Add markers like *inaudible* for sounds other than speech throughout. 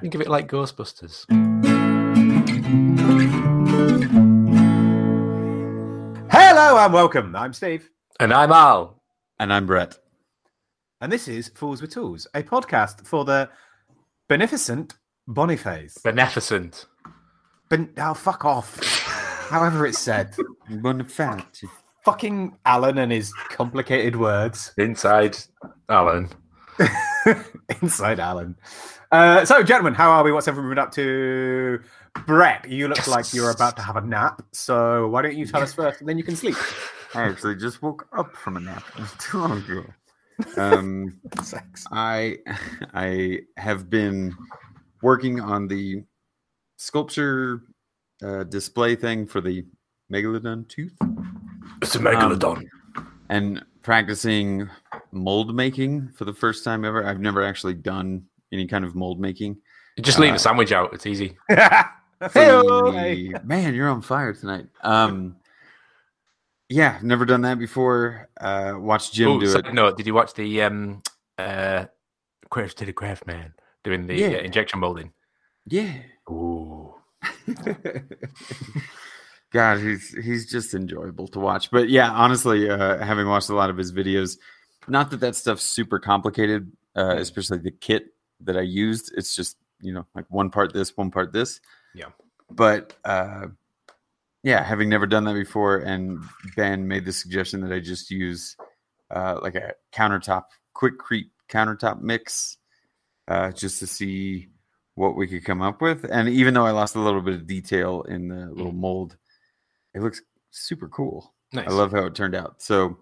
Think of it like Ghostbusters. Hello and welcome. I'm Steve, And I'm Al. And I'm Brett. and this is Fools with Tools, a podcast for the beneficent Boniface. Beneficent. Ben- oh, fuck off. However, it's said. Bonifati. Fucking Alan and his complicated words Inside Alan. *laughs* *laughs* inside Alan. Uh, so, gentlemen, how are we? What's everyone been up to? Brett, you look like you're about to have a nap. So, why don't you tell us first and then you can sleep? *laughs* I actually just woke up from a nap too long ago. *laughs* Um, Sex. I I have been working on the sculpture uh, display thing for the megalodon tooth It's a megalodon. and practicing mold making for the first time ever. I've never actually done any kind of mold making. just leave uh, a sandwich out. It's easy. *laughs* Hey-o. Man, you're on fire tonight. Um, yeah, never done that before. Uh, watched Jim Oh, do side it. No, did you watch the um uh Craft to the Craft Man doing the Yeah. uh, injection molding? Yeah. Ooh. *laughs* *laughs* God, he's he's just enjoyable to watch. But yeah, honestly, uh, having watched a lot of his videos, not that that stuff's super complicated, uh, especially the kit that I used. It's just you know like one part this, one part this. Yeah. But uh, yeah, having never done that before, and Ben made the suggestion that I just use uh, like a countertop, Quikrete countertop mix, uh, just to see what we could come up with. And even though I lost a little bit of detail in the little mold, it looks super cool. Nice. I love how it turned out. So,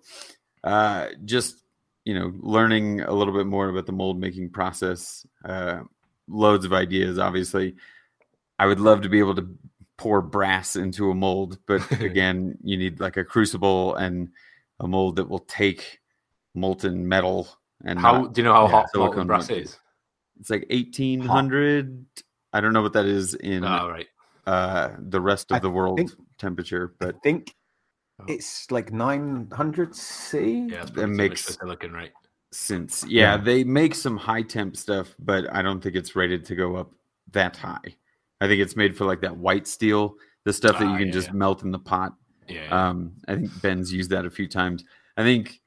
uh, just you know, learning a little bit more about the mold making process. Uh, loads of ideas, obviously. I would love to be able to pour brass into a mold, but *laughs* again, you need like a crucible and a mold that will take molten metal. And How not- do you know how yeah, hot molten brass is? it's like eighteen hundred. I don't know what that is in Oh right. uh, the rest of I the world think- temperature, I but think Oh. it's like 900 C. Yeah, it's that probably too much makes- for silicon, right? since yeah, Yeah. they make some high temp stuff, but I don't think it's rated to go up that high. I think it's made for like that white steel, the stuff that Ah, you can yeah, just yeah. melt in the pot. Yeah. yeah. Um, I think Ben's used that a few times. I think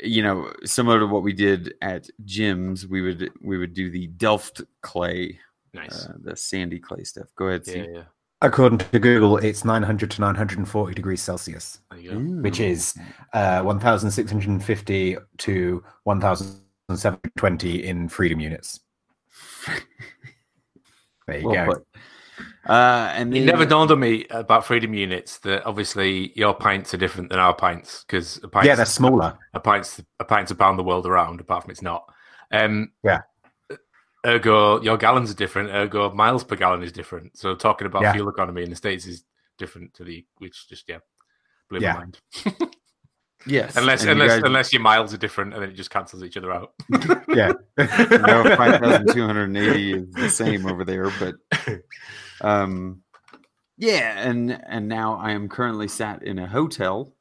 you know, similar to what we did at gyms, we would we would do the Delft clay, nice. uh, the sandy clay stuff. Go ahead, yeah, see. yeah. According to Google, it's 900 to 940 degrees Celsius, There you go. which is uh, 1,650 to 1,720 in freedom units. *laughs* There you Well go. put. Uh, and It never dawned on me about freedom units that obviously your pints are different than our pints because pint's, Yeah, they're smaller. a pint's a pint's a pound the world around. Apart from it's not. Um, Yeah. Ergo, your gallons are different. Ergo, miles per gallon is different. So talking about Yeah. fuel economy in the states is different to the which just yeah blew Yeah. my mind. *laughs* yes, *laughs* Unless and you unless guys unless your miles are different and then it just cancels each other out. *laughs* Yeah. know five thousand two hundred and eighty is the same over there, but um, yeah, and and now I am currently sat in a hotel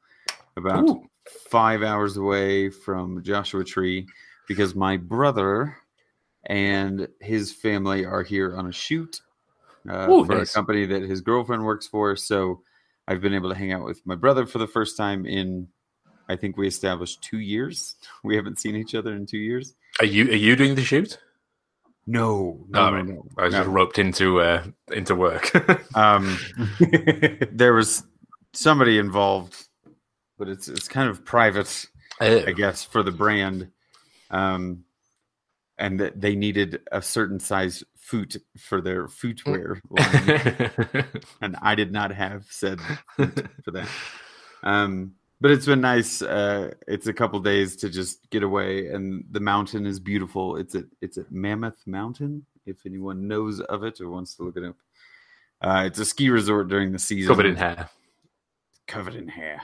about Ooh. five hours away from Joshua Tree because my brother and his family are here on a shoot uh, Ooh, for nice. a company that his girlfriend works for. So I've been able to hang out with my brother for the first time in, I think we established two years. *laughs* We haven't seen each other in two years. Are you are you doing the shoot? No, no, no, no. I was no. just roped into uh, into work. *laughs* Um, *laughs* there was somebody involved, but it's it's kind of private, I guess, for the brand. Um, and that they needed a certain size foot for their footwear *laughs* line, and I did not have said for that. Um, but it's been nice. Uh, it's a couple days to just get away, and the mountain is beautiful. It's at it's at Mammoth Mountain. If anyone knows of it or wants to look it up, uh, it's a ski resort during the season. Covered in hair. Covered in hair.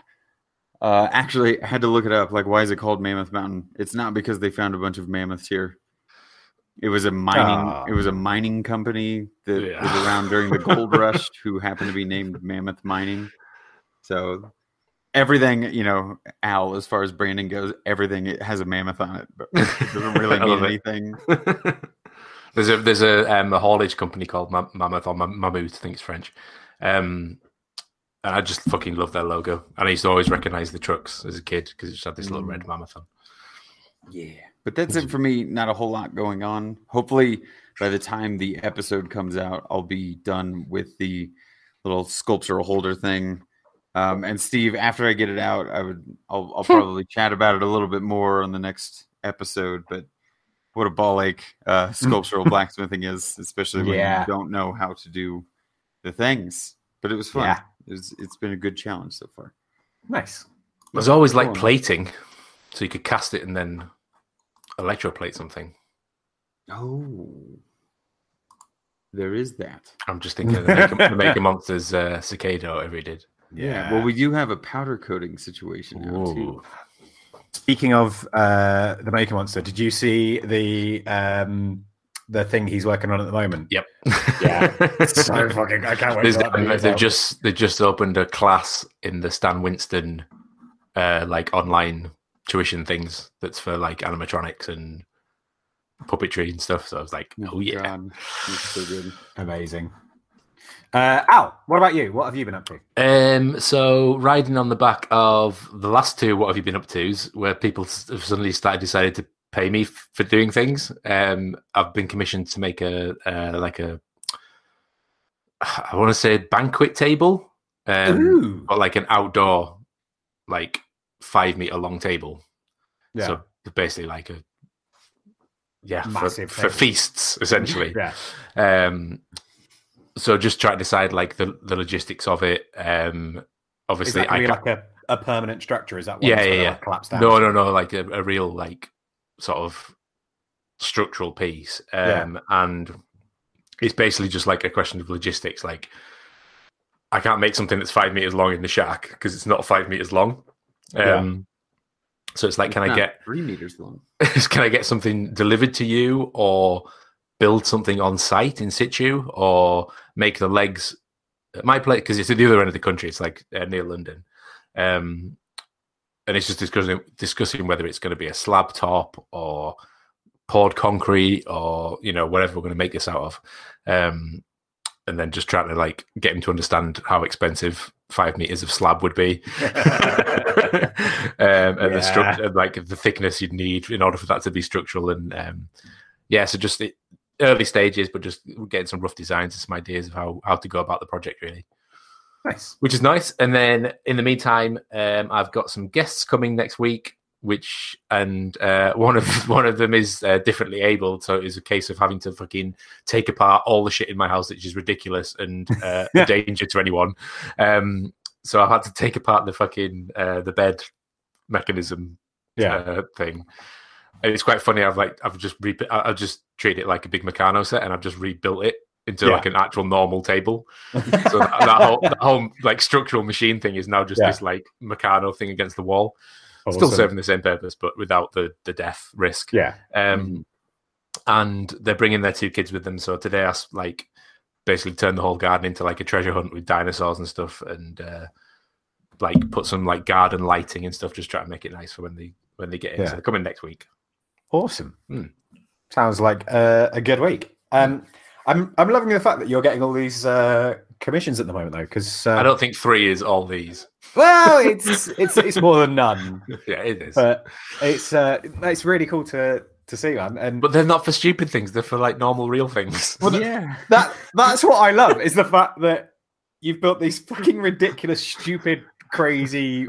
Uh, actually, I had to look it up. Like, why is it called Mammoth Mountain? It's not because they found a bunch of mammoths here. It was a mining. Ah. It was a mining company that Yeah. was around during the gold *laughs* rush, who happened to be named Mammoth Mining. So everything, you know, Al, as far as branding goes, everything it has a mammoth on it, but it doesn't really *laughs* mean anything. *laughs* There's a there's a um, a haulage company called Mammoth or Mammoth, I think it's French. Um, and I just fucking love their logo. And I used to always recognize the trucks as a kid because it just had this little red mm. mammoth on. Yeah, but that's it for me. Not a whole lot going on. Hopefully, by the time the episode comes out, I'll be done with the little sculptural holder thing. Um, and Steve, after I get it out, I would I'll, I'll probably chat about it a little bit more on the next episode. But what a ball ache uh, *laughs* sculptural blacksmithing is, especially when yeah. you don't know how to do the things. But it was fun. Yeah. It's, it's been a good challenge so far. Nice. There's always like plating, so you could cast it and then electroplate something. Oh, there is that. I'm just thinking of the Maker, the Maker *laughs* Monsters uh, Cicado every did. Yeah. yeah. Well, we do have a powder coating situation now too. Speaking of uh, the Maker Monster, did you see the um, the thing he's working on at the moment. Yep. Yeah. *laughs* so fucking. I can't wait. They've just they just opened a class in the Stan Winston, uh, like online tuition things that's for like animatronics and puppetry and stuff. So I was like, oh, yeah, so good. Amazing. Uh, Al, what about you? What have you been up to? Um, so riding on the back of the last two, what have you been up to? Where people have suddenly started decided to pay me f- for doing things. Um, I've been commissioned to make a uh, like a I want to say banquet table, um, but like an outdoor, like five meter long table. Yeah. So basically, like a yeah for, for, feasts essentially. *laughs* yeah. Um. So just try to decide like the the logistics of it. Um. Obviously, I like a, a permanent structure. Is that yeah yeah yeah collapse down? No no no like a, a real like sort of structural piece. Um, yeah. And it's basically just like a question of logistics. Like, I can't make something that's five meters long in the shack because it's not five meters long. Um, yeah. So it's like, it's can I get three meters long? *laughs* can I get something delivered to you, or build something on site in situ, or make the legs at my place because it's at the other end of the country. It's like uh, near London. Um, and it's just discussing discussing whether it's going to be a slab top or poured concrete or you know whatever we're going to make this out of um, and then just trying to like get him to understand how expensive five meters of slab would be *laughs* *laughs* um, and yeah. the structure like the thickness you'd need in order for that to be structural and um, yeah so just the early stages but just getting some rough designs and some ideas of how how to go about the project really Nice. Which is nice. And then in the meantime, um, I've got some guests coming next week, which and uh, one of *laughs* one of them is uh, differently able, so it's a case of having to fucking take apart all the shit in my house, which is ridiculous and *laughs* uh, a danger to anyone. Um, so I had to take apart the fucking uh, the bed mechanism yeah. Uh, thing. And it's quite funny. I've like I've just re- I've just treated it like a big Meccano set, and I've just rebuilt it into yeah. like an actual normal table. *laughs* so that, that, whole, that, whole, like structural machine thing is now just yeah. this like Meccano thing against the wall. Awesome. Still serving the same purpose, but without the the death risk. Yeah. Um, mm-hmm. and they're bringing their two kids with them. So today I like basically turned the whole garden into like a treasure hunt with dinosaurs and stuff, and uh, like put some like garden lighting and stuff, just try to make it nice for when they when they get in. Yeah. So they're coming next week. Awesome. Mm. Sounds like uh, a good week. Um, I'm I'm loving the fact that you're getting all these uh, commissions at the moment, though, because uh, I don't think three is all these. Well, *laughs* it's it's it's more than none. yeah, it is. But it's uh, it's really cool to to see, man. And but they're not for stupid things; they're for like normal, real things. Well, yeah, that that's what I love is the fact that you've built these fucking ridiculous, stupid, crazy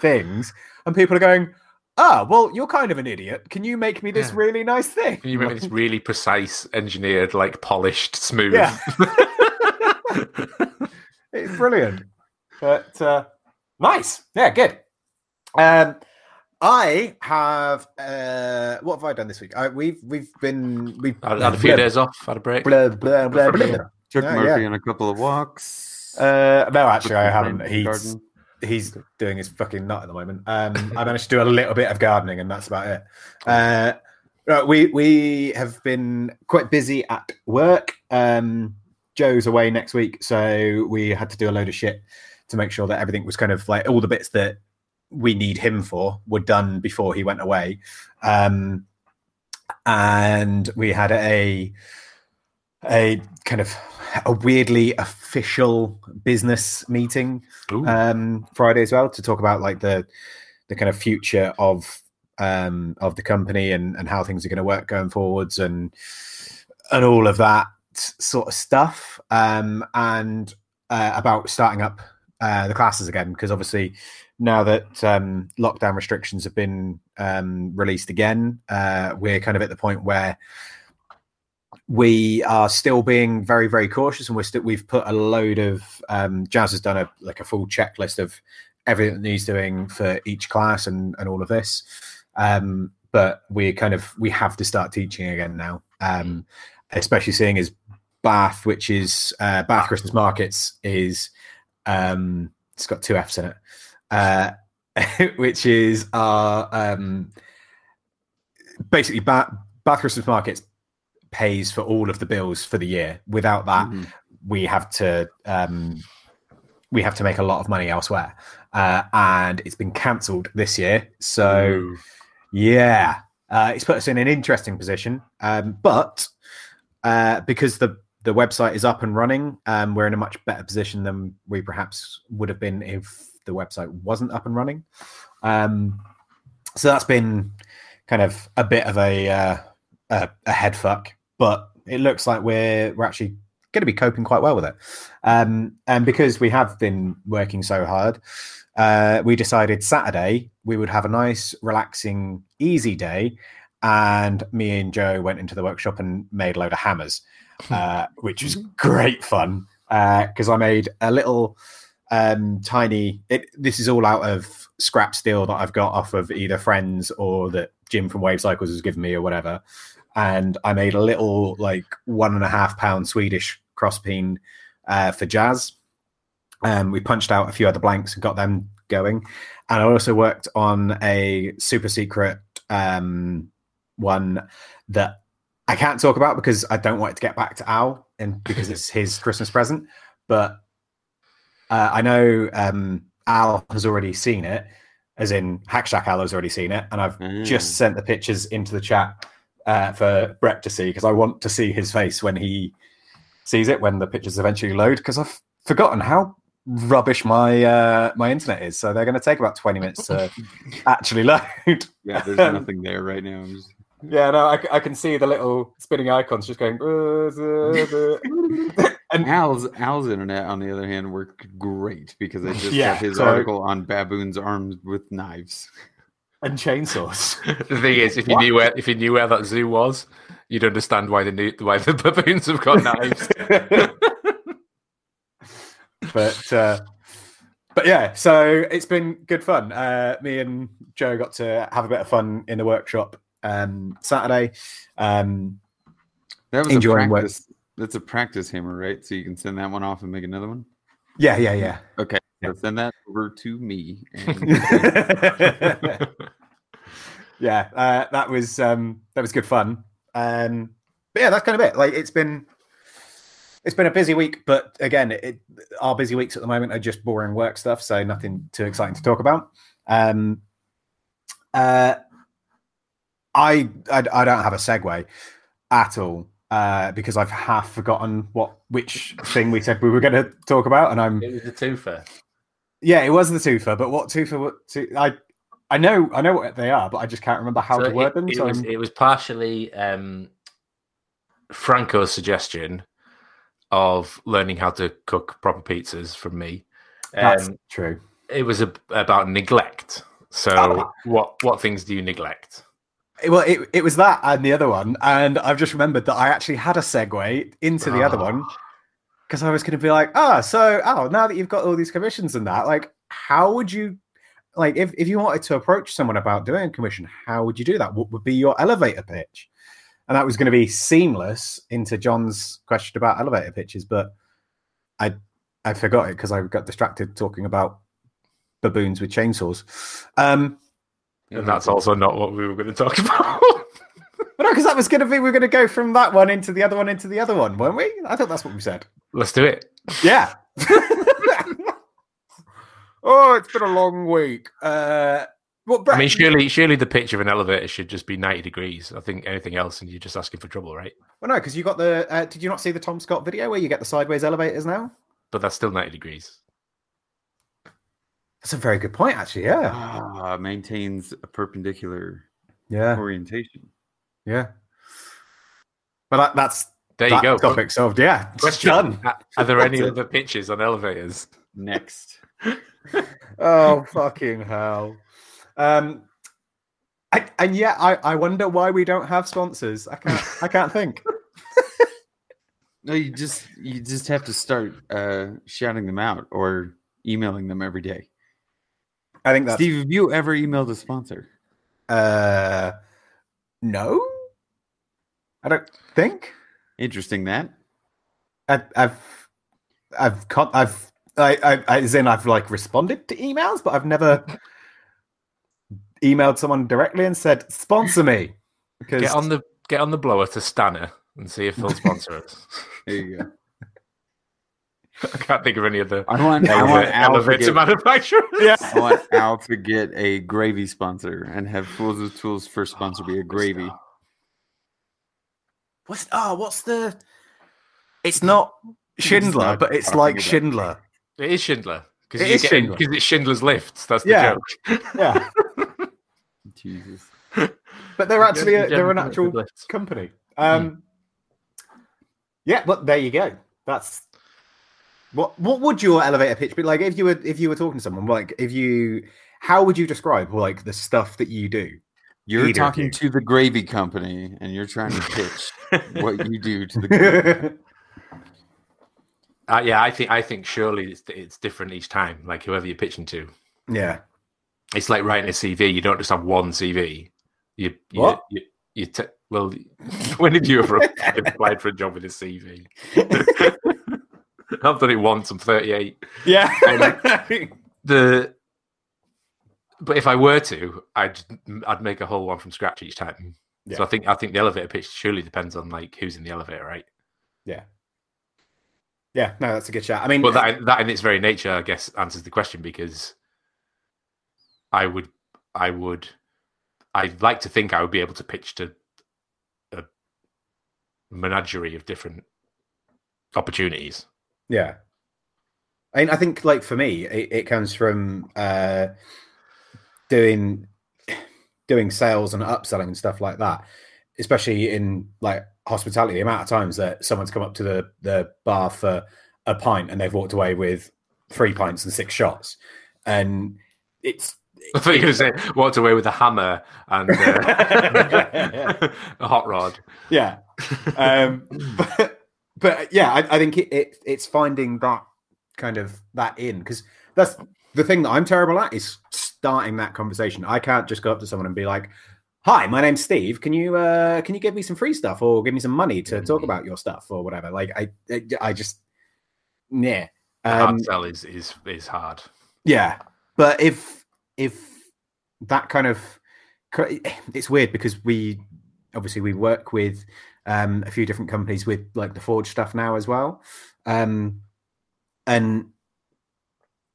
things, and people are going ah, well, you're kind of an idiot. Can you make me this yeah. really nice thing? Can you make me this really precise, engineered, like polished, smooth? Yeah. *laughs* *laughs* it's brilliant. But uh, nice. Yeah, good. Um, I have. Uh, what have I done this week? I, we've we've been we've had, had a few blah, days off, had a break. Blah blah blah blah. Took Murphy yeah. on a couple of walks. Uh, no, actually, I haven't. He's garden he's doing his fucking nut at the moment. Um, I managed to do a little bit of gardening, and that's about it. Uh, we we have been quite busy at work. Um, Joe's away next week, so we had to do a load of shit to make sure that everything was kind of like all the bits that we need him for were done before he went away. Um, and we had a a kind of a weirdly official business meeting um, Friday as well to talk about like the the kind of future of um, of the company and and how things are going to work going forwards and and all of that sort of stuff um, and uh, about starting up uh, the classes again because obviously now that um, lockdown restrictions have been um, released again, uh, we're kind of at the point where we are still being very, very cautious, and we're still we've put a load of um, Jazz has done a like a full checklist of everything that he's doing for each class and and all of this. Um, but we kind of we have to start teaching again now, um, especially seeing as Bath, which is uh, Bath Christmas Markets, is um, it's got two F's in it uh, *laughs* which is our um, basically Bath, Bath Christmas Markets pays for all of the bills for the year. Without that, mm-hmm. we have to um, we have to make a lot of money elsewhere, uh, and it's been cancelled this year. So, Ooh. yeah, uh, it's put us in an interesting position. Um, but uh, because the the website is up and running, um, we're in a much better position than we perhaps would have been if the website wasn't up and running. Um, so that's been kind of a bit of a, uh, a, a head fuck, but it looks like we're we're actually going to be coping quite well with it. Um, and because we have been working so hard, uh, we decided Saturday we would have a nice, relaxing, easy day. And me and Joe went into the workshop and made a load of hammers, uh, which was great fun because uh, I made a little um, tiny. It, this is all out of scrap steel that I've got off of either friends or that Jim from Wave Cycles has given me or whatever. And I made a little like one and a half pound Swedish crosspeen uh, for jazz. Um, we punched out a few other blanks and got them going. And I also worked on a super secret um, one that I can't talk about because I don't want it to get back to Al and because it's his Christmas present. But uh, I know um, Al has already seen it, as in Hackshack Al has already seen it, and I've mm. just sent the pictures into the chat uh, for Brett to see because I want to see his face when he sees it when the pictures eventually load because I've forgotten how rubbish my uh, my internet is. So they're going to take about twenty minutes to *laughs* actually load. Yeah, there's *laughs* nothing there right now. Just... Yeah, no, I, I, can see the little spinning icons just going. *laughs* And Al's Al's internet, on the other hand, worked great because I just yeah, got his so, article on baboons armed with knives and chainsaws. *laughs* the thing is, if you knew where if you knew where that zoo was, you'd understand why the new, why the *laughs* baboons have got knives. but uh, but yeah, so it's been good fun. Uh, me and Joe got to have a bit of fun in the workshop um, Saturday. Um, that was enjoying practice. That's a practice hammer, right? So you can send that one off and make another one. Yeah, yeah, yeah. Okay, yeah. So send that over to me. And... *laughs* *laughs* yeah, uh, that was um, that was good fun. Um, but yeah, that's kind of it. Like it's been it's been a busy week, but again, it, our busy weeks at the moment are just boring work stuff, so nothing too exciting to talk about. Um, uh, I, I I don't have a segue at all uh, because I've half forgotten what which thing we said we were going to talk about, and I'm. It was the twofer. Yeah, it was the twofer, but what twofer? What two, I I know I know what they are, but I just can't remember how so to word it, them. It, so was, it was partially um, Franco's suggestion of learning how to cook proper pizzas from me. That's um, true. It was a, about neglect. So, oh. what what things do you neglect? Well, it, it was that and the other one. And I've just remembered that I actually had a segue into the oh. other one because I was going to be like, ah, oh, so, oh, now that you've got all these commissions and that, like, how would you, like, if, if you wanted to approach someone about doing a commission, how would you do that? What would be your elevator pitch? And that was going to be seamless into John's question about elevator pitches, but I I forgot it because I got distracted talking about baboons with chainsaws. Um, and that's also not what we were going to talk *laughs* about. but no, because that was going to be, we are going to go from that one into the other one into the other one, weren't we? I thought that's what we said. Let's do it. Yeah. *laughs* oh, it's been a long week. Uh, Well, Brett, I mean, surely, surely the pitch of an elevator should just be ninety degrees. I think anything else, and you're just asking for trouble, right? Well, no, because you got the. Uh, did you not see the Tom Scott video where you get the sideways elevators now? But that's still ninety degrees. That's a very good point, actually. Yeah, uh, maintains a perpendicular yeah orientation. Yeah, but that, that's there. You go. Topic solved. Yeah, question: done. Are there any *laughs* other pitches on elevators? Next. *laughs* oh fucking hell! Um, I, and yeah, I, I wonder why we don't have sponsors. I can't I can't think. *laughs* no, you just you just have to start uh, shouting them out or emailing them every day. I think that Steve, have you ever emailed a sponsor? Uh, no, I don't think. Interesting that. I, I've I've I've I, I as in I've like responded to emails, but I've never emailed someone directly and said, "Sponsor me." Because get on the get on the blower to Stannah and see if they'll sponsor us. *laughs* there you go. *laughs* I can't think of any other. I want, I want elevator get, manufacturers. *laughs* Yeah. I want Al to get a gravy sponsor and have Fools with Tools first sponsor be a gravy. What's oh, what's the? It's not Schindler, but it's like Schindler. It is Schindler because it Schindler. Because it's Schindler's Lifts. That's the yeah. joke. Yeah. *laughs* Jesus. But they're actually a, they're an actual company. Um, mm. Yeah, but there you go. That's what. What would your elevator pitch be like if you were if you were talking to someone? Like if you, how would you describe like the stuff that you do? You're talking to the gravy company, and you're trying to pitch what you do to the. *laughs* Uh, yeah, I think I think surely it's, it's different each time. Like whoever you're pitching to. Yeah, it's like writing a CV. You don't just have one CV. You you what? you, you te- well, *laughs* when did you ever apply for a job with a CV? *laughs* *laughs* I've done it once. I'm 38. Yeah. *laughs* the but if I were to, I'd I'd make a whole one from scratch each time. Yeah. So I think I think the elevator pitch surely depends on like who's in the elevator, right? Yeah. Yeah, no, that's a good chat. I mean, but that that in its very nature, I guess, answers the question because I would, I would, I'd like to think I would be able to pitch to a menagerie of different opportunities. Yeah, I mean, I think like for me, it, it comes from uh, doing doing sales and upselling and stuff like that, especially in like hospitality. The amount of times that someone's come up to the the bar for a pint and they've walked away with three pints and six shots, and it's *laughs* I thought you were going to say walked away with a hammer and uh, *laughs* *laughs* a hot rod. Yeah, um, but but yeah, I, I think it, it, it's finding that kind of that in because that's the thing that I'm terrible at is starting that conversation. I can't just go up to someone and be like, "Hi, my name's Steve. Can you uh, can you give me some free stuff or give me some money to talk about your stuff or whatever?" Like I I just yeah. Um, hard sell is is is hard. Yeah, but if if that kind of it's weird because we obviously we work with um, a few different companies with like the Forge stuff now as well, um, and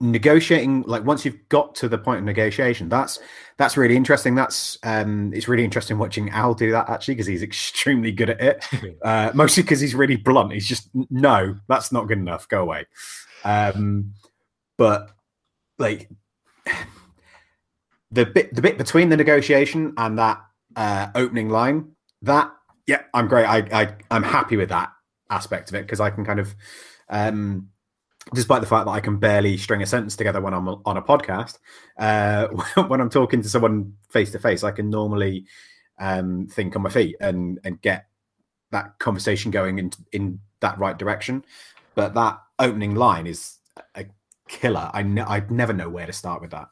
negotiating like once you've got to the point of negotiation that's that's really interesting. That's um it's really interesting watching al do that actually because he's *laughs* extremely good at it. *laughs* Uh mostly because he's really blunt. He's just no that's not good enough. Go away. Um but like *sighs* the bit the bit between the negotiation and that uh opening line that yeah i'm great i, I i'm happy with that aspect of it because i can kind of um despite the fact that I can barely string a sentence together when I'm on a podcast, uh, *laughs* when I'm talking to someone face to face, I can normally um, think on my feet and and get that conversation going in in that right direction. But that opening line is a killer. I ne- I'd never know where to start with that.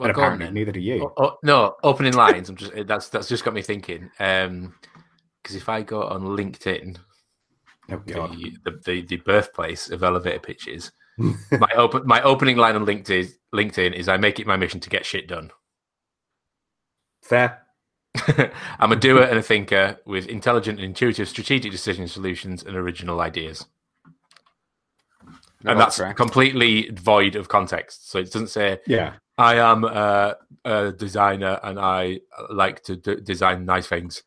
Well, apparently, on, neither do you. Oh, oh, no, opening lines. I'm just that's that's just got me thinking. Um, because if I go on LinkedIn oh, the, the, the, the birthplace of elevator pitches. *laughs* my open my opening line on LinkedIn LinkedIn is I make it my mission to get shit done. Fair. *laughs* I'm a doer and a thinker with intelligent and intuitive strategic decision solutions and original ideas. and that's correct. completely void of context. So it doesn't say, "Yeah, I am a, a designer and I like to d- design nice things."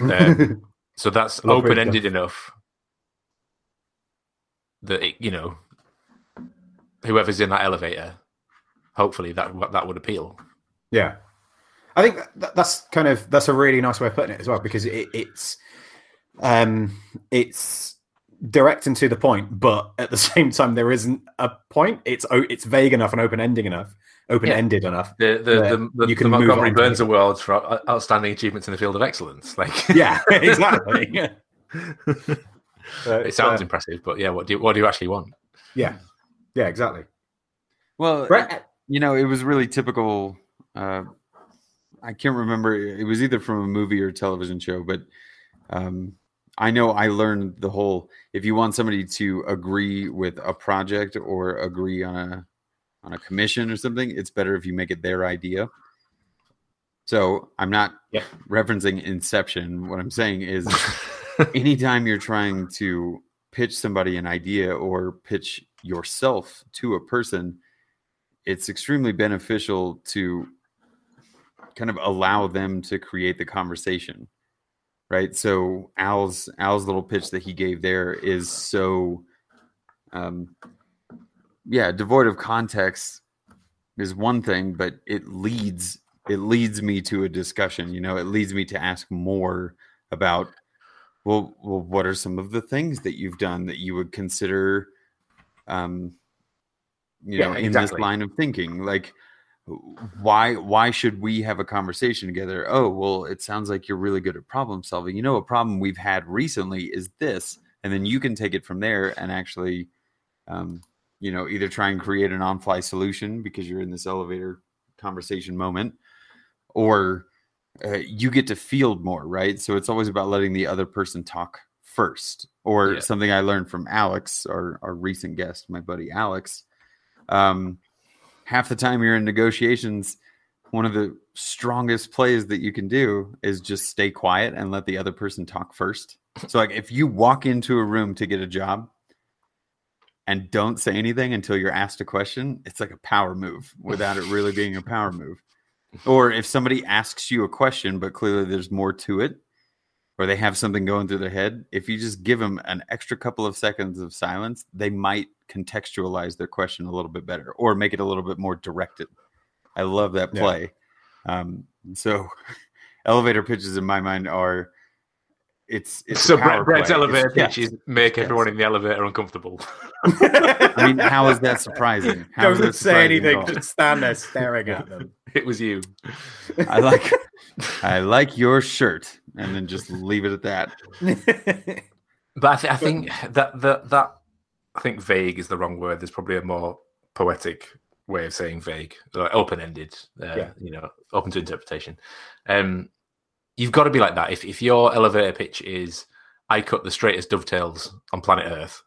um, so that's *laughs* open ended enough that it, you know whoever's in that elevator, hopefully that that would appeal. Yeah, I think that, that's kind of that's a really nice way of putting it as well because it, it's um it's direct and to the point, but at the *laughs* same time there isn't a point. It's it's vague enough and open ending enough, open ended yeah. enough. The the, the, the, you can the Montgomery Burns Awards for outstanding achievements in the field of excellence. *laughs* Like yeah, *laughs* exactly. it sounds uh, impressive, but yeah, what do you, what do you actually want? Yeah, yeah, exactly. Well, you know, it was really typical. Uh, I can't remember. It was either from a movie or a television show, but um, I know I learned the whole. If you want somebody to agree with a project or agree on a on a commission or something, it's better if you make it their idea. So I'm not yep. referencing Inception. What I'm saying is, *laughs* anytime you're trying to pitch somebody an idea or pitch yourself to a person, it's extremely beneficial to kind of allow them to create the conversation right? So al's al's little pitch that he gave there is so um yeah devoid of context is one thing but it leads it leads me to a discussion you know? It leads me to ask more about well well what are some of the things that you've done that you would consider um you yeah, know in exactly. this line of thinking? Like why why should we have a conversation together? Oh well it sounds like you're really good at problem solving. You know a problem we've had recently is this and then you can take it from there and actually um, you know either try and create an on-fly solution because you're in this elevator conversation moment or uh, you get to field more right? So it's always about letting the other person talk first. Or yeah. something i learned from alex our, our recent guest my buddy alex um, half the time you're in negotiations, one of the strongest plays that you can do is just stay quiet and let the other person talk first. So, like, if you walk into a room to get a job and don't say anything until you're asked a question, it's like a power move without it really being a power move. Or if somebody asks you a question, but clearly there's more to it, or they have something going through their head, if you just give them an extra couple of seconds of silence, they might contextualize their question a little bit better or make it a little bit more directed. I love that play. Yeah. Um, so *laughs* elevator pitches in my mind are it's, it's so Brett, Brett's elevator it's, pitches yes, make yes. everyone in the elevator uncomfortable. *laughs* I mean, how is that surprising? How Don't say anything. Just stand there staring at them. *laughs* It was you. I like I like your shirt, and then just leave it at that. but I, th- I think that that that I think vague is the wrong word. There's probably a more poetic way of saying vague, like open ended. Uh, yeah. You know, open to interpretation. Um, you've got to be like that. If if your elevator pitch is I cut the straightest dovetails on planet Earth,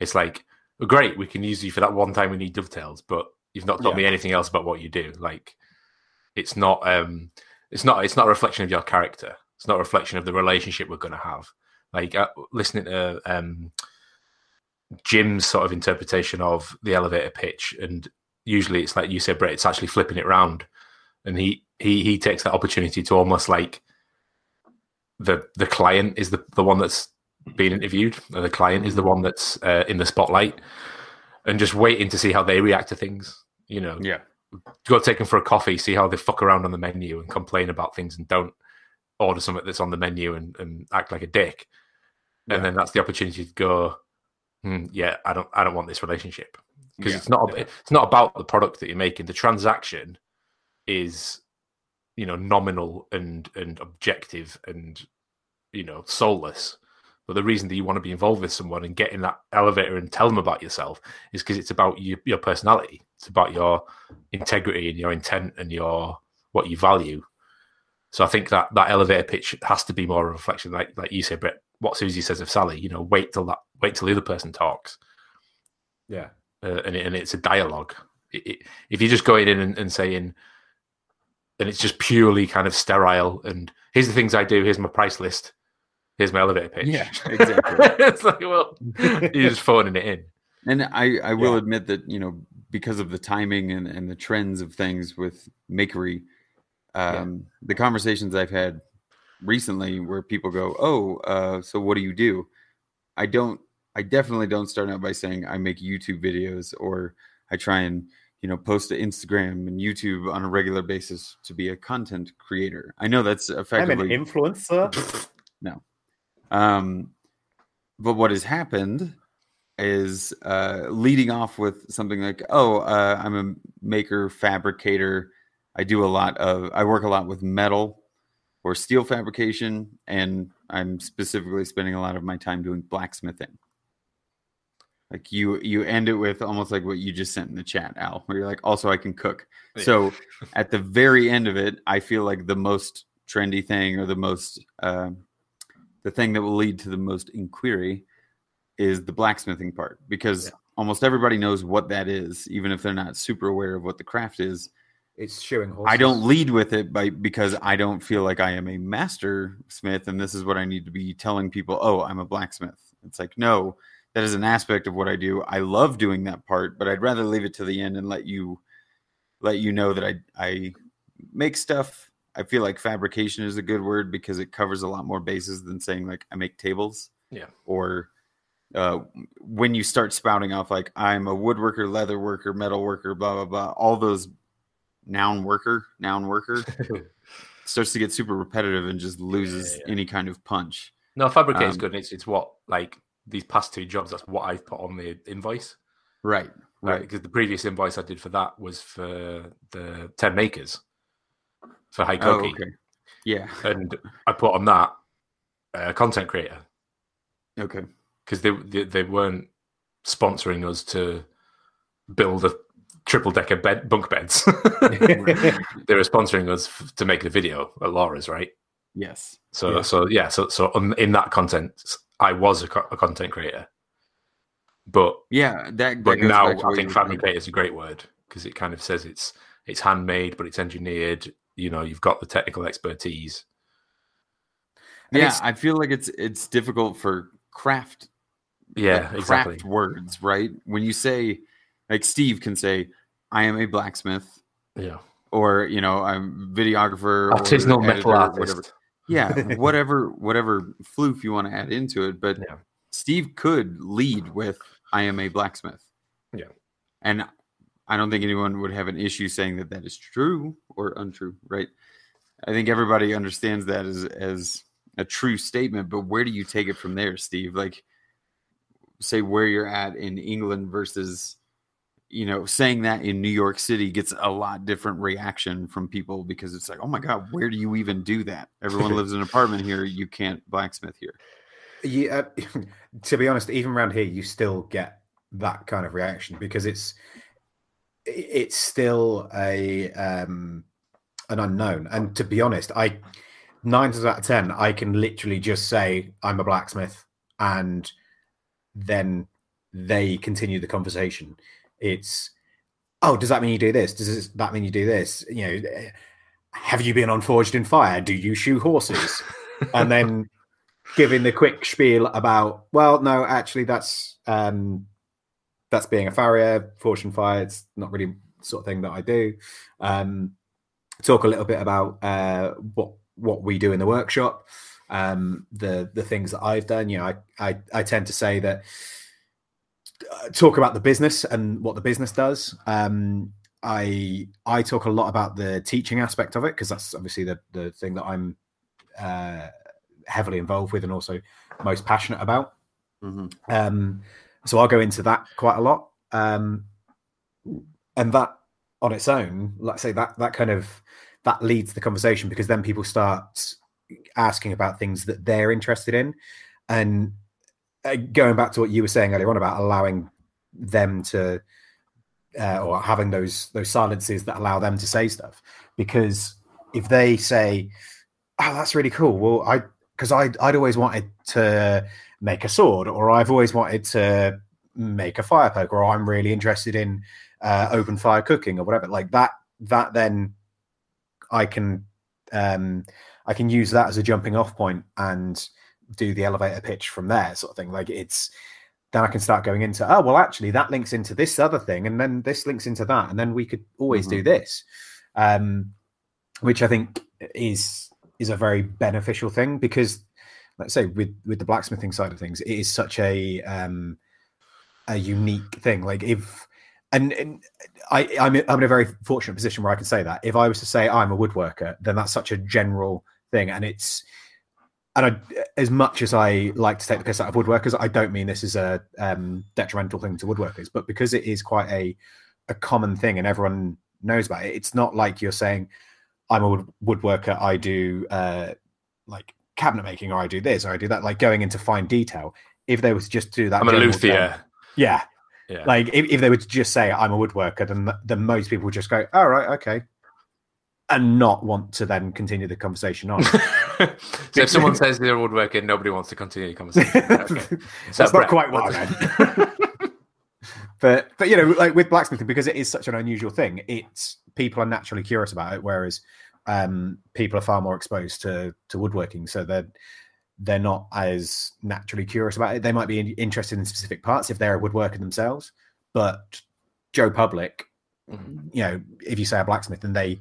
it's like well, great, we can use you for that one time we need dovetails, but you've not told yeah. me anything else about what you do. Like it's not um it's not it's not a reflection of your character. It's not a reflection of the relationship we're going to have. Like uh, listening to um Jim's sort of interpretation of the elevator pitch, and usually it's like you said, Brett. It's actually flipping it round, and he he he takes that opportunity to almost like the the client is the the one that's being interviewed, and the client is the one that's uh, in the spotlight, and just waiting to see how they react to things. You know, yeah. Go take them for a coffee, see how they fuck around on the menu and complain about things, and don't order something that's on the menu and, and act like a dick. And then that's the opportunity to go mm, yeah, I don't, I don't want this relationship because yeah, it's not, yeah. it's not about the product that you're making. The transaction is, you know, nominal and and objective and you know soulless. But the reason that you want to be involved with someone and get in that elevator and tell them about yourself is because it's about you, your personality. It's about your integrity and your intent and your what you value. So I think that that elevator pitch has to be more of a reflection, like like you said, Brett. What Susie says of Sally, you know, wait till that wait till the other person talks. Yeah, uh, and it, and it's a dialogue. It, it, if you're just going in and, and saying, and it's just purely kind of sterile. And here's the things I do. Here's my price list. Here's my elevator pitch. Yeah, *laughs* exactly. it's like, well, *laughs* you're just phoning it in. And I, I will yeah. admit that you know because of the timing and, and the trends of things with makery, um, yeah. the conversations I've had recently where people go, "Oh, uh, so what do you do?" I don't. I definitely don't start out by saying I make YouTube videos or I try and you know post to Instagram and YouTube on a regular basis to be a content creator. I know that's effectively I'm an influencer. *laughs* no, um, but what has happened is uh, leading off with something like, "Oh, uh, I'm a maker fabricator. I do a lot of. I work a lot with metal or steel fabrication, and I'm specifically spending a lot of my time doing blacksmithing." Like you, you end it with almost like what you just sent in the chat, Al, where you're like, "Also, I can cook." Yeah. So at the very end of it, I feel like the most trendy thing or the most uh, the thing that will lead to the most inquiry is the blacksmithing part because yeah. almost everybody knows what that is, even if they're not super aware of what the craft is. It's showing. Horses. I don't lead with it by because I don't feel like I am a master smith, and this is what I need to be telling people. Oh, I'm a blacksmith. It's like no, that is an aspect of what I do. I love doing that part, but I'd rather leave it to the end and let you let you know that I I make stuff. I feel like fabrication is a good word because it covers a lot more bases than saying like I make tables. Yeah. Or uh, when you start spouting off like I'm a woodworker, leather worker, metal worker, blah blah blah, all those noun worker, noun worker *laughs* starts to get super repetitive and just loses yeah, yeah. any kind of punch. No, fabricate um, is good. It's it's what like these past two jobs. That's what I've put on the invoice. Right, right. Because the previous invoice I did for that was for the ten makers for High Oh, okay. Yeah, and I put on that uh, content creator. Okay because they, they, they weren't sponsoring us to build a triple decker bed bunk beds. *laughs* *laughs* they were sponsoring us f- to make the video at Laura's, right? Yes. So yeah. so yeah so so in that content, I was a, co- a content creator. But yeah, that, that but now I think fabricate is a great word because it kind of says it's it's handmade, but it's engineered. You know, you've got the technical expertise. And yeah, I feel like it's it's difficult for craft yeah, like exactly. words, right? When you say, like Steve can say, "I am a blacksmith," yeah, or you know, I'm videographer, artisanal metal artist. Yeah, *laughs* whatever, whatever floof you want to add into it, but yeah. Steve could lead with, "I am a blacksmith." Yeah, and I don't think anyone would have an issue saying that that is true or untrue, right? I think everybody understands that as as a true statement, but where do you take it from there, Steve? Like say where you're at in England versus you know saying that in New York City gets a lot different reaction from people because it's like oh my god where do you even do that? Everyone *laughs* lives in an apartment here. You can't blacksmith here. Yeah *laughs* to be honest even around here you still get that kind of reaction because it's it's still a um an unknown. And to be honest I nine times out of ten I can literally just say I'm a blacksmith and then they continue the conversation. It's, oh, does that mean you do this? Does that mean you do this? You know, have you been on Forged in Fire? Do you shoe horses? *laughs* and then giving the quick spiel about, well, no, actually, that's um, that's being a farrier, Forged in Fire. It's not really the sort of thing that I do. Um, talk a little bit about uh, what what we do in the workshop um, the the things that I've done. You know, I I, I tend to say that talk about the business and what the business does. Um, I I talk a lot about the teaching aspect of it because that's obviously the the thing that I'm uh, heavily involved with and also most passionate about. Mm-hmm. Um, so I'll go into that quite a lot. Um, and that on its own, like I say, that that kind of that leads the conversation because then people start asking about things that they're interested in and going back to what you were saying earlier on about allowing them to uh, or having those those silences that allow them to say stuff. Because if they say oh that's really cool well i because I'd, I'd always wanted to make a sword or i've always wanted to make a fire poker or i'm really interested in uh, open fire cooking or whatever like that that then i can um I can use that as a jumping off point and do the elevator pitch from there, sort of thing. Like it's then I can start going into, oh, well, actually, that links into this other thing, and then this links into that, and then we could always mm-hmm. do this, um, which I think is is a very beneficial thing because, let's say, with with the blacksmithing side of things, it is such a um, a unique thing. Like if and, and I, I'm, I'm in a very fortunate position where I can say that. If I was to say I'm a woodworker, then that's such a general thing, and it's and I, as much as I like to take the piss out of woodworkers, I don't mean this is a um, detrimental thing to woodworkers, but because it is quite a a common thing and everyone knows about it, it's not like you're saying I'm a woodworker, I do uh, like cabinet making, or I do this, or I do that, like going into fine detail. If they were to just do that, I'm a luthier. yeah, yeah. Like if, if they were to just say I'm a woodworker, then then most people would just go, "All oh, right, okay," and not want to then continue the conversation on. *laughs* *laughs* so if someone says they're a woodworker, nobody wants to continue the conversation. *laughs* Okay. So That's Brett, not quite what I meant. *laughs* but but you know, like with blacksmithing, because it is such an unusual thing, it's people are naturally curious about it, whereas um, people are far more exposed to to woodworking, so they're they're not as naturally curious about it. They might be interested in specific parts if they're a woodworker themselves, but Joe Public, mm-hmm. you know, if you say a blacksmith, and they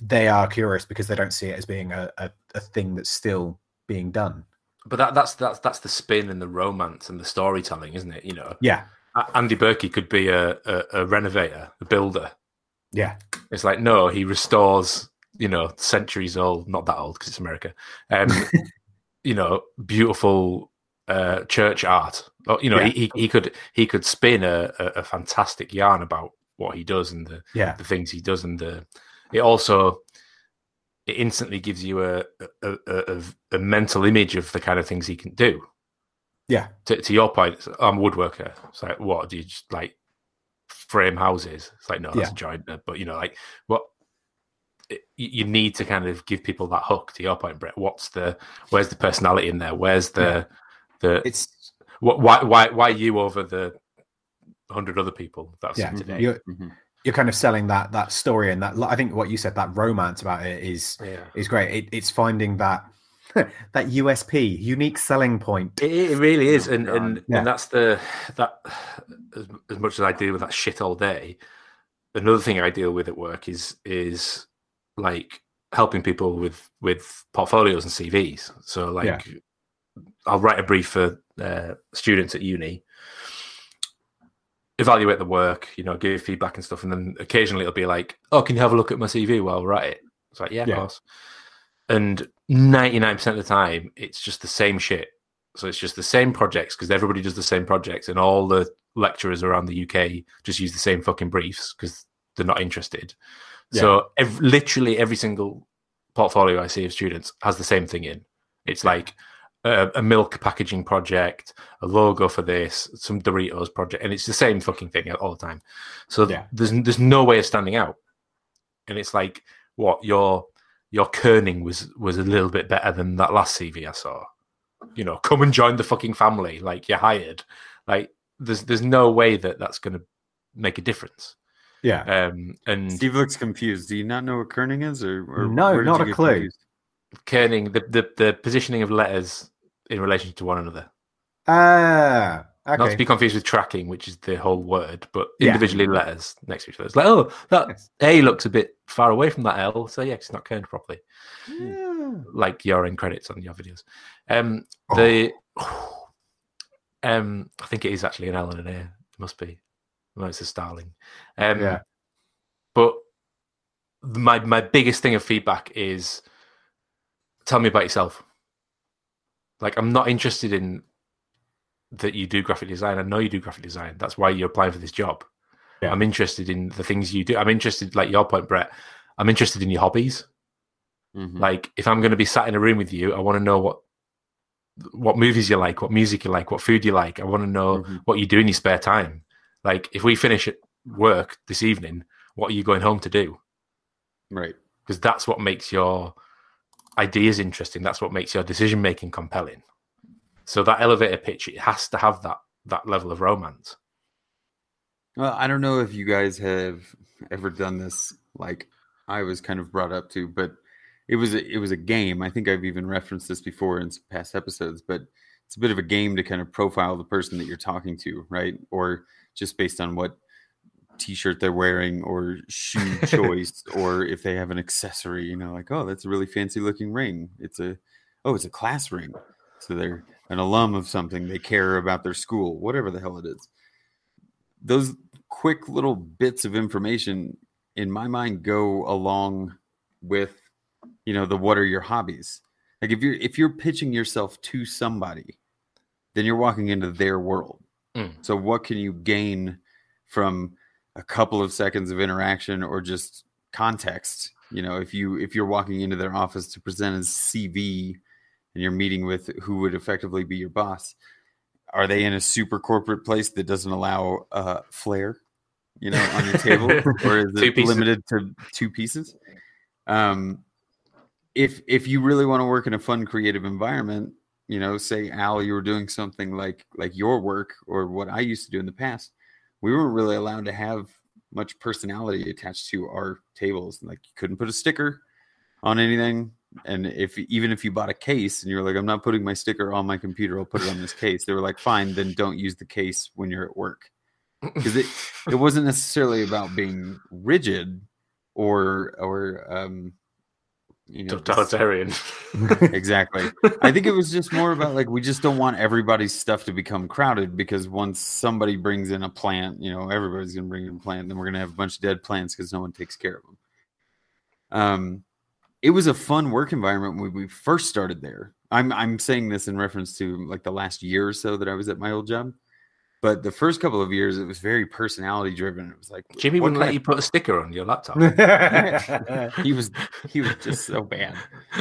they are curious because they don't see it as being a, a, a thing that's still being done. But that, that's that's that's the spin and the romance and the storytelling, isn't it? You know, yeah. Andy Berkey could be a, a, a renovator, a builder. Yeah, it's like no, he restores you know centuries old, not that old because it's America. Um, *laughs* you know, beautiful uh, church art. You know, yeah. he, he could he could spin a, a, a, fantastic yarn about what he does and the yeah. the things he does, and the it also it instantly gives you a a, a a, mental image of the kind of things he can do. Yeah. To, to your point, I'm a woodworker. It's like, what do you just like frame houses? It's like, no, that's yeah. a giant. But you know, like what you need to kind of give people that hook to your point, Brett. What's the where's the personality in there? Where's the yeah. the it's what why why why you over the hundred other people that's yeah, today? Mm-hmm. You're kind of selling that that story and that I think what you said that romance about it is yeah. is great. It, it's finding that *laughs* that USP, unique selling point. It, it really is, and and, yeah. and that's the that as, as much as I deal with that shit all day. Another thing I deal with at work is is like helping people with with portfolios and CVs. So like yeah. I'll write a brief for uh, students at uni, evaluate the work, you know, give feedback and stuff, and then occasionally it'll be like, "Oh, can you have a look at my CV while I write it?" It's like, "Yeah, yeah. of course." And ninety nine percent of the time, it's just the same shit. So it's just the same projects because everybody does the same projects, and all the lecturers around the UK just use the same fucking briefs because they're not interested. Yeah. So every, literally every single portfolio I see of students has the same thing in. It's like a, a, milk packaging project, a logo for this, some Doritos project, and it's the same fucking thing all the time. So yeah. there's there's no way of standing out. And it's like what your your kerning was was a little bit better than that last CV I saw. You know, come and join the fucking family. Like you're hired. Like there's there's no way that that's going to make a difference. Yeah. Um, and Steve looks confused. Do you not know what kerning is, or, or no, not a clue. Confused? Kerning, the, the the positioning of letters in relation to one another. Ah, uh, okay. Not to be confused with tracking, which is the whole word, but individually yeah. letters next to each other. It's like, oh, that yes. A looks a bit far away from that L, so yeah, it's not kerned properly. Yeah. Like your end credits on your videos. Um, oh. the um, I think it is actually an L and an A. It must be. No, it's a Starling. Um, yeah. But my my biggest thing of feedback is tell me about yourself. Like I'm not interested in that you do graphic design. I know you do graphic design. That's why you're applying for this job. Yeah. I'm interested in the things you do. I'm interested, like your point, Brett. I'm interested in your hobbies. Mm-hmm. Like if I'm going to be sat in a room with you, I want to know what what movies you like, what music you like, what food you like. I want to know mm-hmm. what you do in your spare time. Like, if we finish at work this evening, what are you going home to do? Right. Because that's what makes your ideas interesting. That's what makes your decision making compelling. So that elevator pitch, it has to have that that level of romance. Well, I don't know if you guys have ever done this, like I was kind of brought up to, but it was a, it was a game. I think I've even referenced this before in past episodes, but it's a bit of a game to kind of profile the person that you're talking to, right? Or just based on what t-shirt they're wearing or shoe *laughs* choice or if they have an accessory you know like oh that's a really fancy looking ring. It's a oh it's a class ring. So they're an alum of something. They care about their school whatever the hell it is. Those quick little bits of information in my mind go along with you know the what are your hobbies? Like if you're if you're pitching yourself to somebody then you're walking into their world. Mm. so what can you gain from a couple of seconds of interaction or just context you know if you if you're walking into their office to present a cv and you're meeting with who would effectively be your boss are they in a super corporate place that doesn't allow uh flair you know on your table? *laughs* Or is it limited to two pieces? Um if if you really want to work in a fun creative environment you know say al you were doing something like like your work or what i used to do in the past we weren't really allowed to have much personality attached to our tables. Like you couldn't put a sticker on anything. And if even if you bought a case and you're like, I'm not putting my sticker on my computer, I'll put it on this case. They were like, fine, then don't use the case when you're at work. *laughs* Because it, it wasn't necessarily about being rigid or or um you know, totalitarian. *laughs* exactly. I think it was just more about like we just don't want everybody's stuff to become crowded because once somebody brings in a plant, you know, everybody's gonna bring in a plant, then we're gonna have a bunch of dead plants because no one takes care of them. Um, it was a fun work environment when we first started there. I'm I'm saying this in reference to like the last year or so that I was at my old job. But the first couple of years, it was very personality driven. It was like Jimmy wouldn't let you put a sticker on your laptop. *laughs* he was he was just so bad.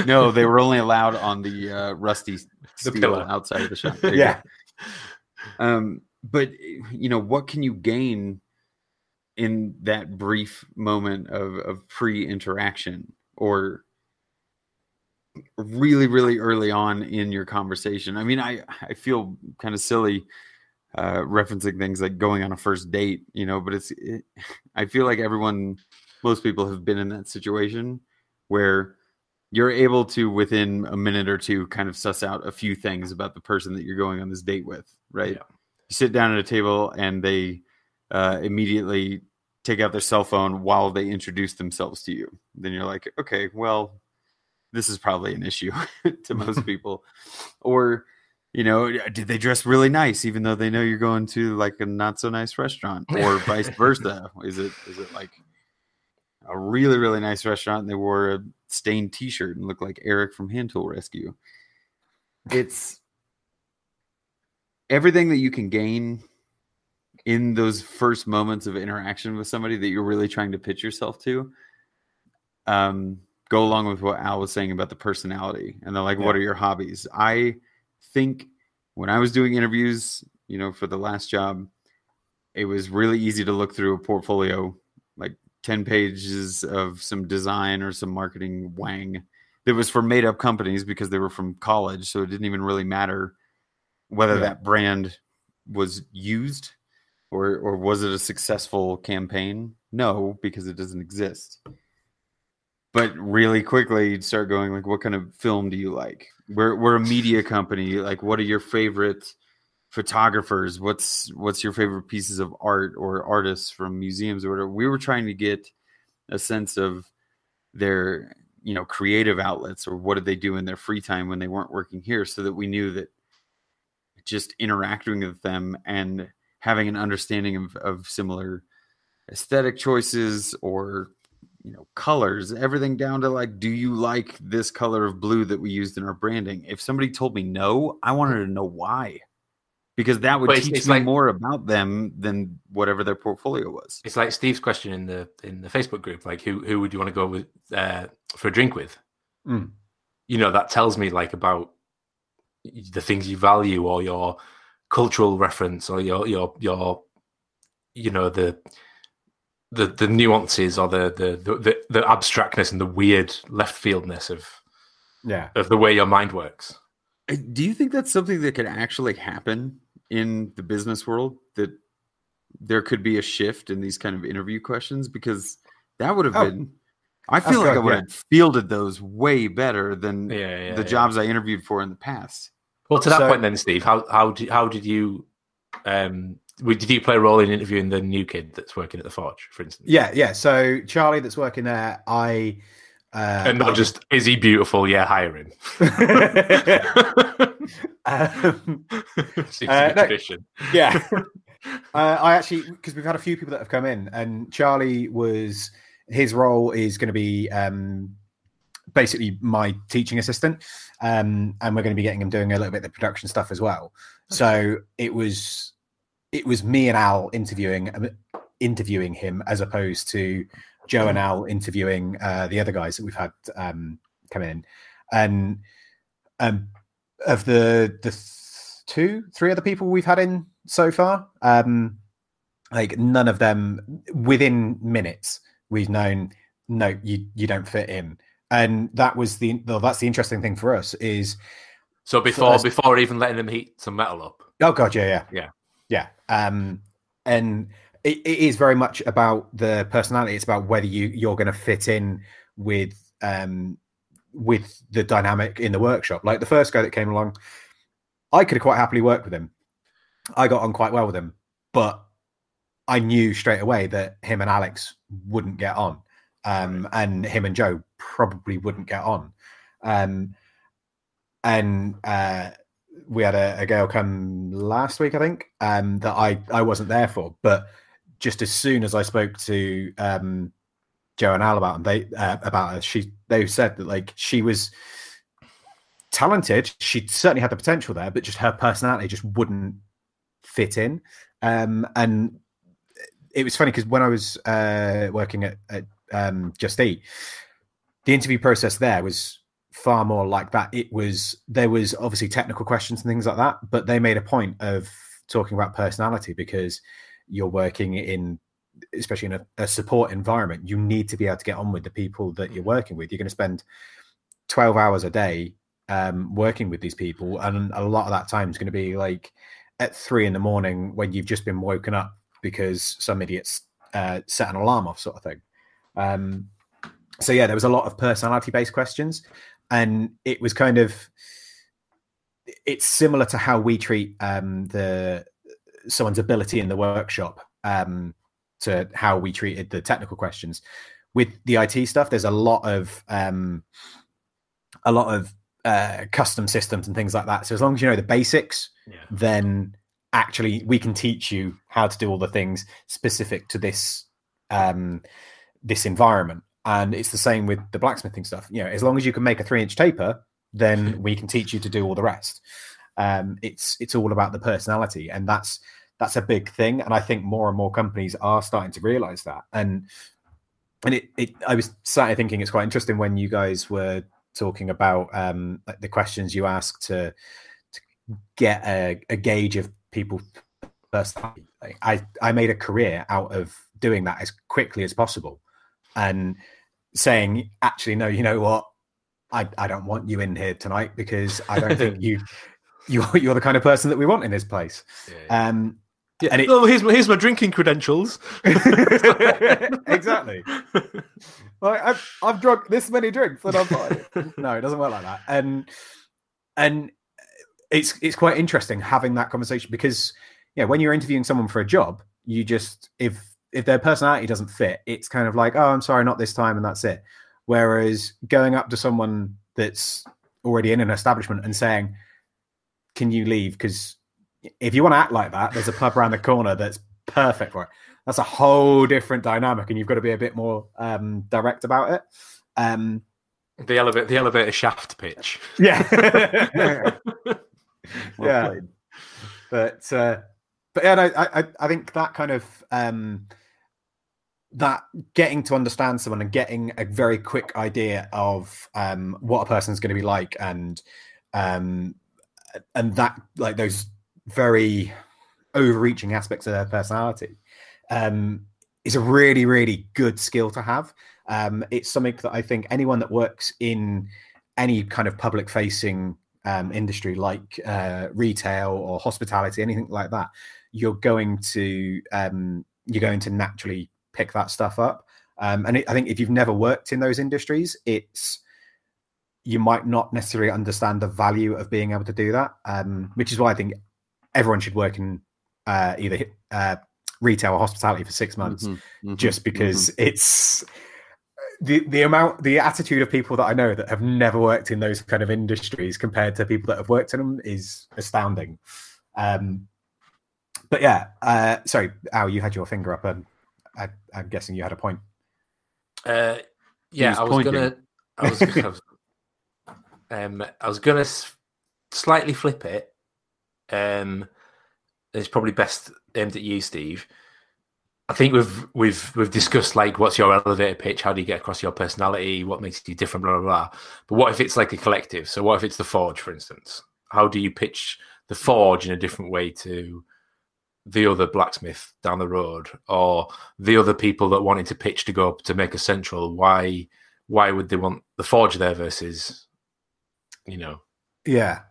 No, they were only allowed on the uh, rusty the pillar outside of the shop. *laughs* yeah. Um, but you know what can you gain in that brief moment of of pre interaction or really really early on in your conversation? I mean, I I feel kind of silly uh, referencing things like going on a first date, you know, but it's, it, I feel like everyone, most people have been in that situation where you're able to, within a minute or two, kind of suss out a few things about the person that you're going on this date with, right? Yeah. You sit down at a table and they uh, immediately take out their cell phone while they introduce themselves to you. Then you're like, okay, well, this is probably an issue *laughs* to most *laughs* people. Or, you know, did they dress really nice even though they know you're going to like a not so nice restaurant *laughs* or vice versa? is it is it like a really really nice restaurant and they wore a stained t-shirt and looked like Eric from Hand Tool Rescue? It's everything that you can gain in those first moments of interaction with somebody that you're really trying to pitch yourself to. Um, go along with what Al was saying about the personality and they're like, yeah. what are your hobbies? I think when I was doing interviews, you know, for the last job, it was really easy to look through a portfolio, like 10 pages of some design or some marketing wang that was for made up companies because they were from college. So it didn't even really matter whether yeah. that brand was used or or was it a successful campaign? No, because it doesn't exist but really quickly you'd start going like what kind of film do you like? We're, we're a media company. Like what are your favorite photographers? What's what's your favorite pieces of art or artists from museums or whatever? We were trying to get a sense of their you know creative outlets or what did they do in their free time when they weren't working here so that we knew that just interacting with them and having an understanding of, of similar aesthetic choices or you know colors everything down to like do you like this color of blue that we used in our branding? If somebody told me no i wanted to know why because that would teach it's me like, more about them than whatever their portfolio was. It's like steve's question in the in the facebook group like who who would you want to go with uh, for a drink with? Mm. you know that tells me like about the things you value or your cultural reference or your your your you know the the the nuances or the, the the the abstractness and the weird left fieldness of yeah of the way your mind works. Uh, do you think that's something that could actually happen in the business world? That there could be a shift in these kind of interview questions because that would have oh, been. I feel like I would yeah. have fielded those way better than yeah, yeah, the jobs I interviewed for in the past. Well, to that so, point, then, Steve, how how did how did you um did you play a role in interviewing the new kid that's working at the Forge, for instance? Yeah, yeah. So Charlie, that's working there, I. Uh, and not I, just is he beautiful? Yeah, hire him. *laughs* um, *laughs* Seems uh, no, tradition. Yeah, *laughs* uh, I actually because we've had a few people that have come in, and Charlie was his role is going to be um, basically my teaching assistant, um, and we're going to be getting him doing a little bit of the production stuff as well. Okay. So it was it was me and Al interviewing um, interviewing him as opposed to Joe and Al interviewing uh, the other guys that we've had um, come in, and um, of the the th- two three other people we've had in so far, um, like none of them within minutes we've known no you you don't fit in, and that was the well, that's the interesting thing for us is so before before even letting them heat some metal up. Oh god, yeah, yeah, yeah. Yeah. Um, and it, it is very much about the personality. It's about whether you you're going to fit in with um, with the dynamic in the workshop. Like the first guy that came along, I could have quite happily worked with him. I got on quite well with him, but I knew straight away that him and Alex wouldn't get on, um, and him and Joe probably wouldn't get on. Um, and uh, we had a, a, girl come last week, I think, um, that I, I wasn't there for. But just as soon as I spoke to um, Joe and Al about them, they uh, about her, she they said that like she was talented. She certainly had the potential there, but just her personality just wouldn't fit in. Um, and it was funny because when I was uh, working at, at um, Just Eat, the interview process there was far more like that. It was there was obviously technical questions and things like that, but they made a point of talking about personality because you're working in especially in a, a, support environment you need to be able to get on with the people that you're working with. You're going to spend 12 hours a day um, working with these people and a lot of that time is going to be like at three in the morning when you've just been woken up because some idiots uh, set an alarm off sort of thing. Um, so yeah there was a lot of personality based questions and it was kind of it's similar to how we treat um, the someone's ability in the workshop um, to how we treated the technical questions with the IT stuff. There's a lot of um, a lot of uh, custom systems and things like that. So as long as you know the basics, yeah. then actually we can teach you how to do all the things specific to this um, this environment. And it's the same with the blacksmithing stuff. You know, as long as you can make a three inch taper, then *laughs* we can teach you to do all the rest. Um, it's it's all about the personality, and that's that's a big thing. And I think more and more companies are starting to realize that. And and it, it I was started thinking it's quite interesting when you guys were talking about um, like the questions you ask to to get a, a gauge of people personality. I I made a career out of doing that as quickly as possible, and saying, actually, no, you know what? I, I don't want you in here tonight because I don't think you *laughs* you you're the kind of person that we want in this place. Yeah. Um, yeah. And it, oh, here's my, here's my drinking credentials. *laughs* exactly. *laughs* like, I've, I've drunk this many drinks and I'm fine. no, it doesn't work like that. And and it's it's quite interesting having that conversation because yeah, when you're interviewing someone for a job, you just if if their personality doesn't fit, it's kind of like, oh, I'm sorry, not this time, and that's it. Whereas going up to someone that's already in an establishment and saying, "Can you leave?" Because if you want to act like that, there's a pub around the corner that's perfect for it. That's a whole different dynamic, and you've got to be a bit more um, direct about it. Um, the elevator, the elevator shaft pitch. Yeah, *laughs* *laughs* yeah. But uh, but yeah, no, I I think that kind of um, that getting to understand someone and getting a very quick idea of um, what a person's going to be like and um, and that like those very overreaching aspects of their personality um, is a really really good skill to have. Um, it's something that i think anyone that works in any kind of public facing um, industry like uh, retail or hospitality anything like that you're going to um, you're going to naturally pick that stuff up. Um, and it, I think if you've never worked in those industries, it's you might not necessarily understand the value of being able to do that. Um, which is why I think everyone should work in uh, either uh, retail or hospitality for six months, mm-hmm, mm-hmm, just because mm-hmm. it's the the amount the attitude of people that I know that have never worked in those kind of industries compared to people that have worked in them is astounding. Um, but yeah, uh, sorry, Al, you had your finger up, and I, am guessing you had a point. Uh, yeah, I was gonna, I was, *laughs* I was, um, I was gonna slightly flip it. Um, it's probably best aimed at you, Steve. I think we've we've we've discussed like what's your elevator pitch, how do you get across your personality, what makes you different, blah blah blah. But what if it's like a collective? So what if it's the Forge, for instance? How do you pitch the Forge in a different way to the other blacksmith down the road, or the other people that wanted to pitch to go up to Maker Central? Why why would they want the Forge there versus, you know? Yeah,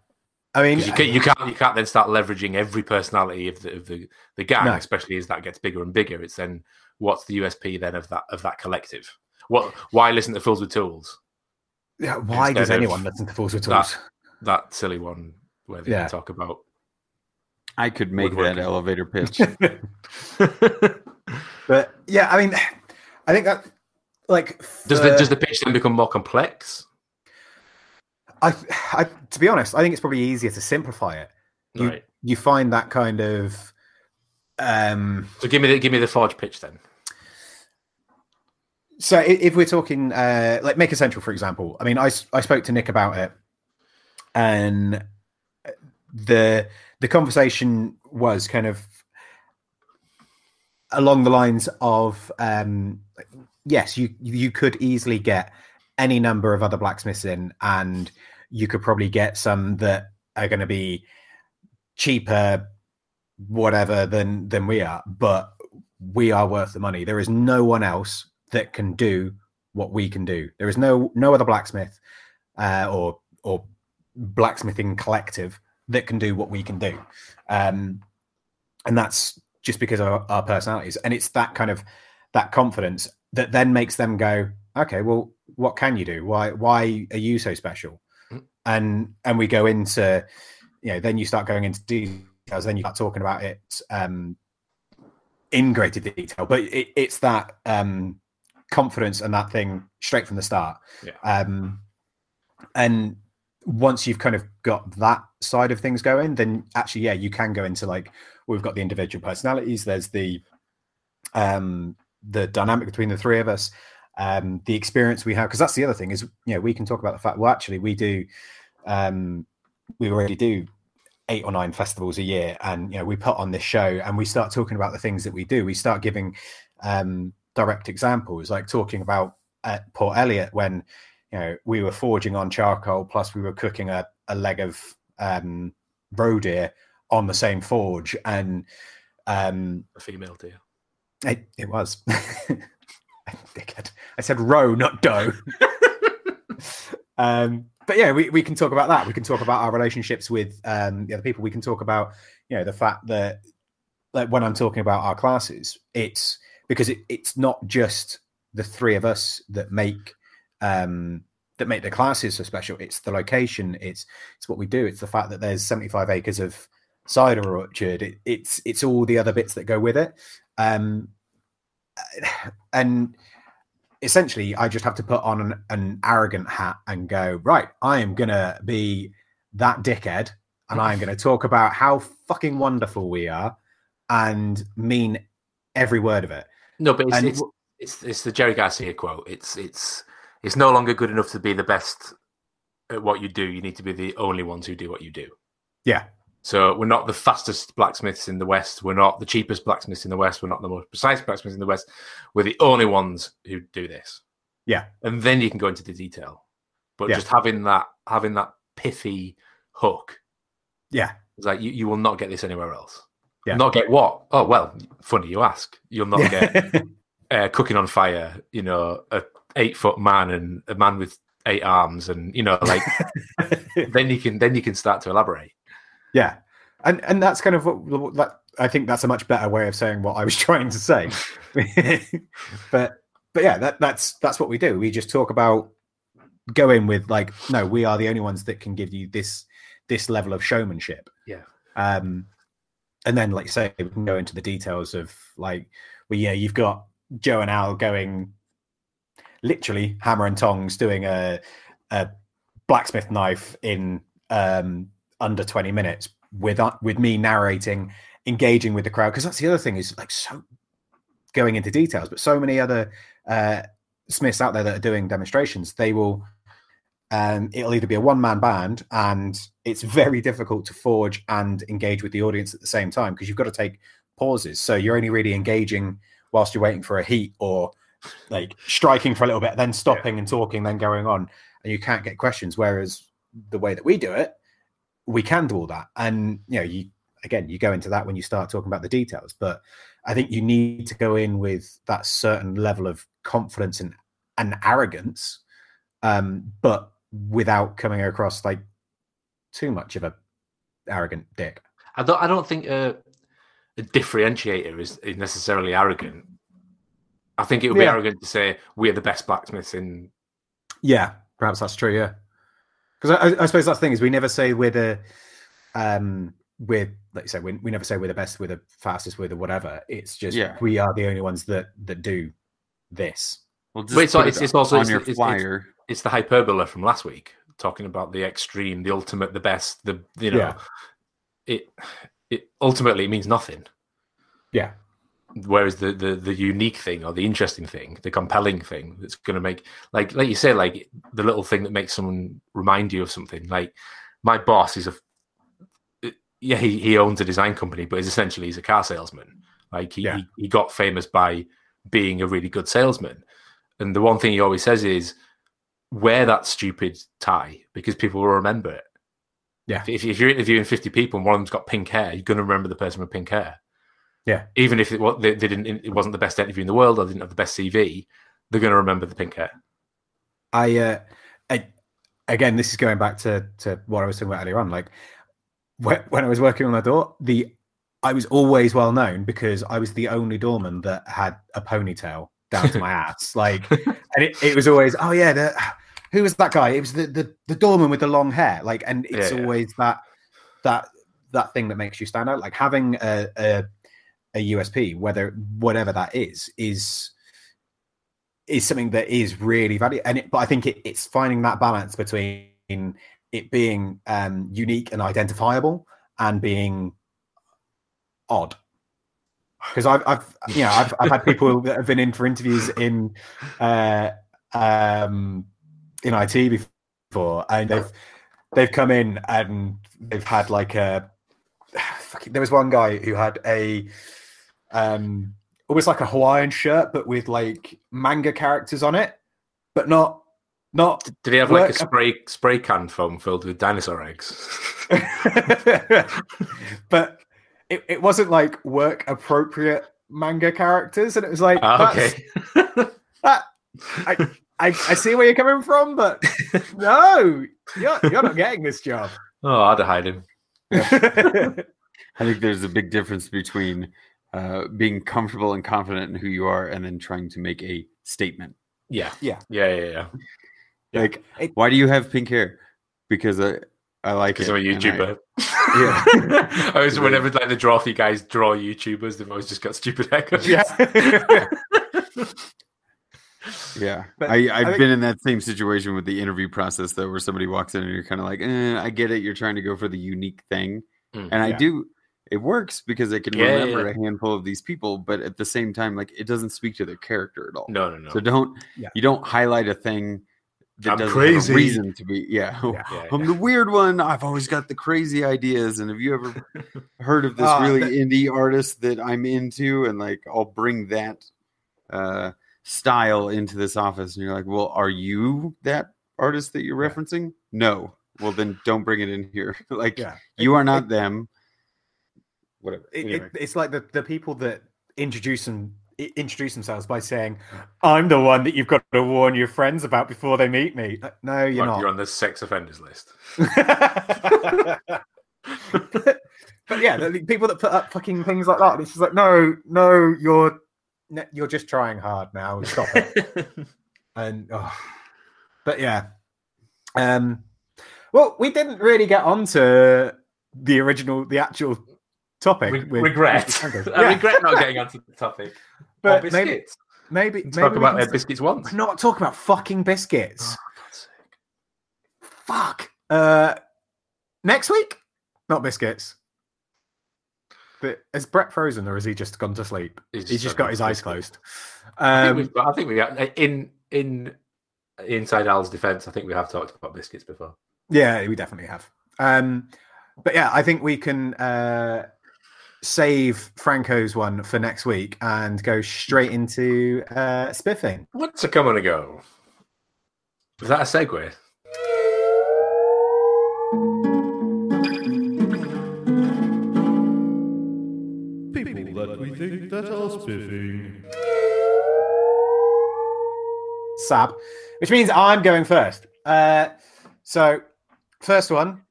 I mean, you, can, you can't you can't then start leveraging every personality of the of the, the gang, no. especially as that gets bigger and bigger. It's then what's the USP then of that of that collective? What why listen to Fools with Tools? Yeah, why does anyone listen to Fools with Tools? That, that silly one where they yeah. talk about. I could make that elevator pitch. *laughs* but yeah, I mean, I think that like for... does the does the pitch then become more complex? I, I, to be honest, I think it's probably easier to simplify it. You, right. you find that kind of. Um, so give me the give me the forge pitch then. So if we're talking uh, like Maker Central, for example, I mean, I I spoke to Nick about it, and the the conversation was kind of along the lines of um, yes, you you could easily get any number of other blacksmiths in, and you could probably get some that are going to be cheaper, whatever than than we are. But we are worth the money. There is no one else that can do what we can do. There is no no other blacksmith uh, or or blacksmithing collective that can do what we can do, um, and that's just because of our, personalities. And it's that kind of that confidence that then makes them go, okay, well, what can you do? Why why are you so special? Mm. And and we go into, you know, then you start going into details. Then you start talking about it um, in greater detail. But it, it's that um, confidence and that thing straight from the start. Yeah. Um, and once you've kind of got that side of things going, then actually, yeah, you can go into like we've got the individual personalities. There's the um the dynamic between the three of us um, the experience we have because that's the other thing is you know we can talk about the fact well actually we do um, we already do eight or nine festivals a year and you know we put on this show and we start talking about the things that we do we start giving um, direct examples like talking about at Port Eliot when you know we were forging on charcoal plus we were cooking a, a leg of um, roe deer on the same forge and um a female deer it, it was *laughs* dickhead. I said roe not doe *laughs* um, but yeah, we, we can talk about that. We can talk about our relationships with um, the other people. We can talk about you know the fact that like when I'm talking about our classes, it's because it, it's not just the three of us that make um, that make the classes so special. It's the location. It's it's what we do. It's the fact that there's 75 acres of cider orchard. It, it's it's all the other bits that go with it. Um, *sighs* and essentially I just have to put on an, an, arrogant hat and go, right, I am gonna be that dickhead and I'm gonna talk about how fucking wonderful we are and mean every word of it. No, but it's, it's, it's, it's the Jerry Garcia quote. It's it's it's no longer good enough to be the best at what you do. You need to be the only ones who do what you do. Yeah. So we're not the fastest blacksmiths in the West. We're not the cheapest blacksmiths in the West. We're not the most precise blacksmiths in the West. We're the only ones who do this. Yeah. And then you can go into the detail. But yeah. just having that having that pithy hook. Yeah. It's like you, you will not get this anywhere else. Yeah. Not get what? Oh well, funny you ask. You'll not get *laughs* uh, cooking on fire, you know, a eight foot man and a man with eight arms and you know, like *laughs* then you can then you can start to elaborate. Yeah, and and that's kind of what that I think that's a much better way of saying what I was *laughs* trying to say. *laughs* but but yeah, that that's that's what we do. We just talk about go in with like, no, we are the only ones that can give you this this level of showmanship. Yeah. Um, and then, like you say, we can go into the details of like, well, yeah, you've got Joe and Al going literally hammer and tongs doing a, a blacksmith knife in um, under 20 minutes with uh, with me narrating engaging with the crowd. Because that's the other thing is like so going into details but so many other uh, smiths out there that are doing demonstrations they will um, it'll either be a one man band and it's very difficult to forge and engage with the audience at the same time because you've got to take pauses. So you're only really engaging whilst you're waiting for a heat or like striking for a little bit then stopping yeah. and talking then going on. And you can't get questions whereas the way that we do it we can do all that. And you know you again you go into that when you start talking about the details but i think you need to go in with that certain level of confidence and, and arrogance um, but without coming across like too much of a arrogant dick. I don't i don't think a, a differentiator is, is necessarily arrogant i think it would be yeah. arrogant to say we're the best blacksmiths in yeah perhaps that's true yeah because I, I, suppose that's the thing is we never say we're the um we're like you say we, we never say we're the best we're the fastest we're the whatever it's just yeah. we are the only ones that that do this well but it's, it's, it's, also on it's, your it's, flyer it's, the hyperbola from last week talking about the extreme the ultimate the best the you know yeah. it it ultimately means nothing yeah whereas the, the the unique thing or the interesting thing the compelling thing that's going to make like like you say like the little thing that makes someone remind you of something. Like my boss is a uh, yeah he, he owns a design company but is essentially he's a car salesman. Like he, yeah. he, he got famous by being a really good salesman. And the one thing he always says is wear that stupid tie because people will remember it. Yeah. If, if you're interviewing 50 people and one of them's got pink hair you're going to remember the person with pink hair yeah. Even if it, what they, they didn't, it wasn't the best interview in the world, or didn't have the best CV, they're going to remember the pink hair. I, uh, I, again, this is going back to to what I was talking about earlier on. Like when, when I was working on the door, the I was always well known because I was the only doorman that had a ponytail down to my *laughs* ass. Like, and it, it was always, oh yeah, the, who was that guy? It was the, the the doorman with the long hair. Like, and it's yeah, always yeah. that that that thing that makes you stand out. Like having a, a a USP, whether whatever that is, is is something that is really valuable. And it, but I think it, it's finding that balance between it being um, unique and identifiable and being odd. Because I've, I've, you know, I've, I've had people *laughs* that have been in for interviews in, uh, um, in IT before, and they've they've come in and they've had like a. *sighs* There was one guy who had a um, almost like a Hawaiian shirt, but with like manga characters on it, but not not. Did he have like a spray spray can foam filled with dinosaur eggs? *laughs* but it, it wasn't like work appropriate manga characters, and it was like oh, okay. *laughs* that, I, I I see where you're coming from, but *laughs* no, you're you're not getting this job. Oh, I'd hide him. I think there's a big difference between uh, being comfortable and confident in who you are, and then trying to make a statement. Yeah, yeah, yeah, yeah. yeah. Like, why do you have pink hair? Because I, I like because I'm a YouTuber. *laughs* *laughs* I, yeah, I was whenever like the drawthy guys draw YouTubers, they've always just got stupid haircuts. Yeah. *laughs* yeah, but I, I've I think... been in that same situation with the interview process though, where somebody walks in and you're kind of like, eh, I get it, you're trying to go for the unique thing, mm, and I do it works because I can yeah, remember yeah. a handful of these people, but at the same time, like it doesn't speak to their character at all. No, no, no. So don't yeah. you don't highlight a thing that I'm doesn't crazy. have a reason to be. Yeah, *laughs* I'm the weird one. I've always got the crazy ideas. And have you ever *laughs* heard of this uh, really that... indie artist that I'm into? And like I'll bring that uh, style into this office, and you're like, well, are you that artist that you're referencing? No. Well, then don't bring it in here. *laughs* like you are not them whatever. It, anyway. it, it's like the, the people that introduce them introduce themselves by saying, "I'm the one that you've got to warn your friends about before they meet me." No, you're not. You're on the sex offenders list. but, *laughs* *laughs* but, yeah, the people that put up fucking things like that, it's just like, no, no, you're you're just trying hard now. Stop it. *laughs* and oh. but yeah, Um, well, we didn't really get onto the original, the actual topic. Re- with, regret. With *laughs* I regret not getting *laughs* onto the topic. But biscuits. maybe, maybe talk about their biscuits once. Not talk about fucking biscuits. Oh, Fuck. Uh, next week, not biscuits. But is Brett frozen or has he just gone to sleep? He's, He's just got his eyes closed. Um, I think we in in inside Al's defense. I think we have talked about biscuits before. Yeah, we definitely have. Um, but yeah, I think we can uh, save Franco's one for next week and go straight into uh, spiffing. What's a come on a go? Is that a segue? People that we think that are spiffing. Sab, which means I'm going first. Uh, so, first one,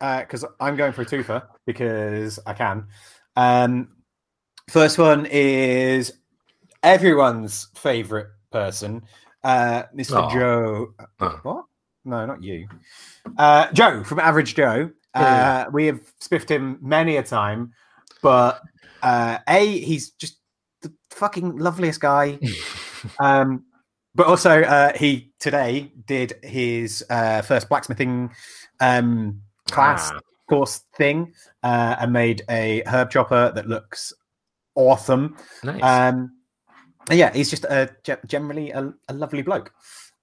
because uh, I'm going for a twofer because I can. Um, first one is everyone's favorite person, uh, Mr. Oh. Joe. Oh. What? No, not you. Uh, Joe from Average Joe. Uh, we have spiffed him many a time, but uh, a he's just the fucking loveliest guy. *laughs* um, but also, uh, he today did his uh, first blacksmithing um, class ah. Course thing uh, and made a herb chopper that looks awesome. Nice. Um, yeah, he's just a, generally a, a lovely bloke.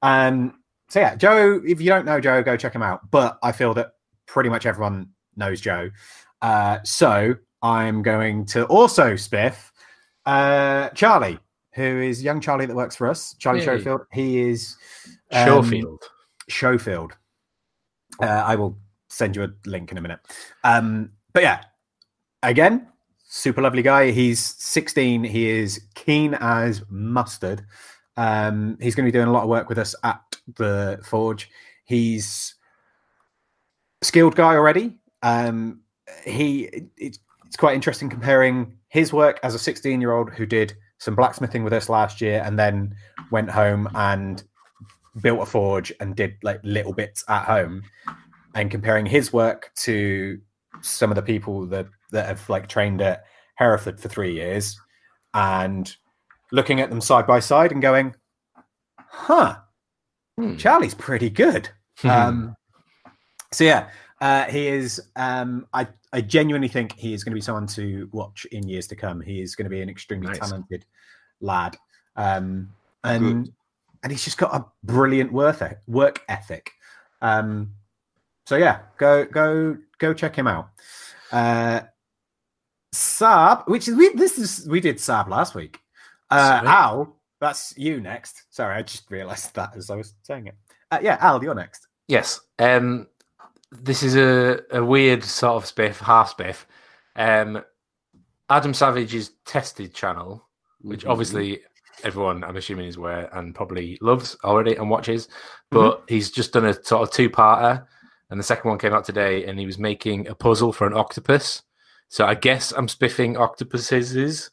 Um, so yeah, Joe. If you don't know Joe, go check him out. But I feel that pretty much everyone knows Joe. Uh, so I'm going to also spiff uh, Charlie who is young Charlie that works for us, Charlie Yay. Schofield. He is um, Schofield. Schofield. Uh, I will send you a link in a minute. Um, but yeah, again, super lovely guy. He's 16. He is keen as mustard. Um, he's going to be doing a lot of work with us at the Forge. He's skilled guy already. Um, he it's, it's quite interesting comparing his work as a 16 year old who did some blacksmithing with us last year, and then went home and built a forge and did like little bits at home. And comparing his work to some of the people that that have like trained at Hereford for three years, and looking at them side by side and going, "Huh, hmm. Charlie's pretty good." Hmm. Um, so yeah, uh, he is. Um, I I genuinely think he is going to be someone to watch in years to come. He is going to be an extremely nice. talented lad, um, and Good. and he's just got a brilliant work work ethic. Um, so yeah, go go go check him out. Uh, Saab, which is we this is we did Saab last week. Uh, Al, that's you next. Sorry, I just realised that as I was saying it. Uh, yeah, Al, you're next. Yes. Um, this is a, a weird sort of spiff, half spiff. Um, Adam Savage's tested channel, which mm-hmm. obviously everyone I'm assuming is aware and probably loves already and watches, but mm-hmm. he's just done a sort of two parter, and the second one came out today, and he was making a puzzle for an octopus. So I guess I'm spiffing octopuses,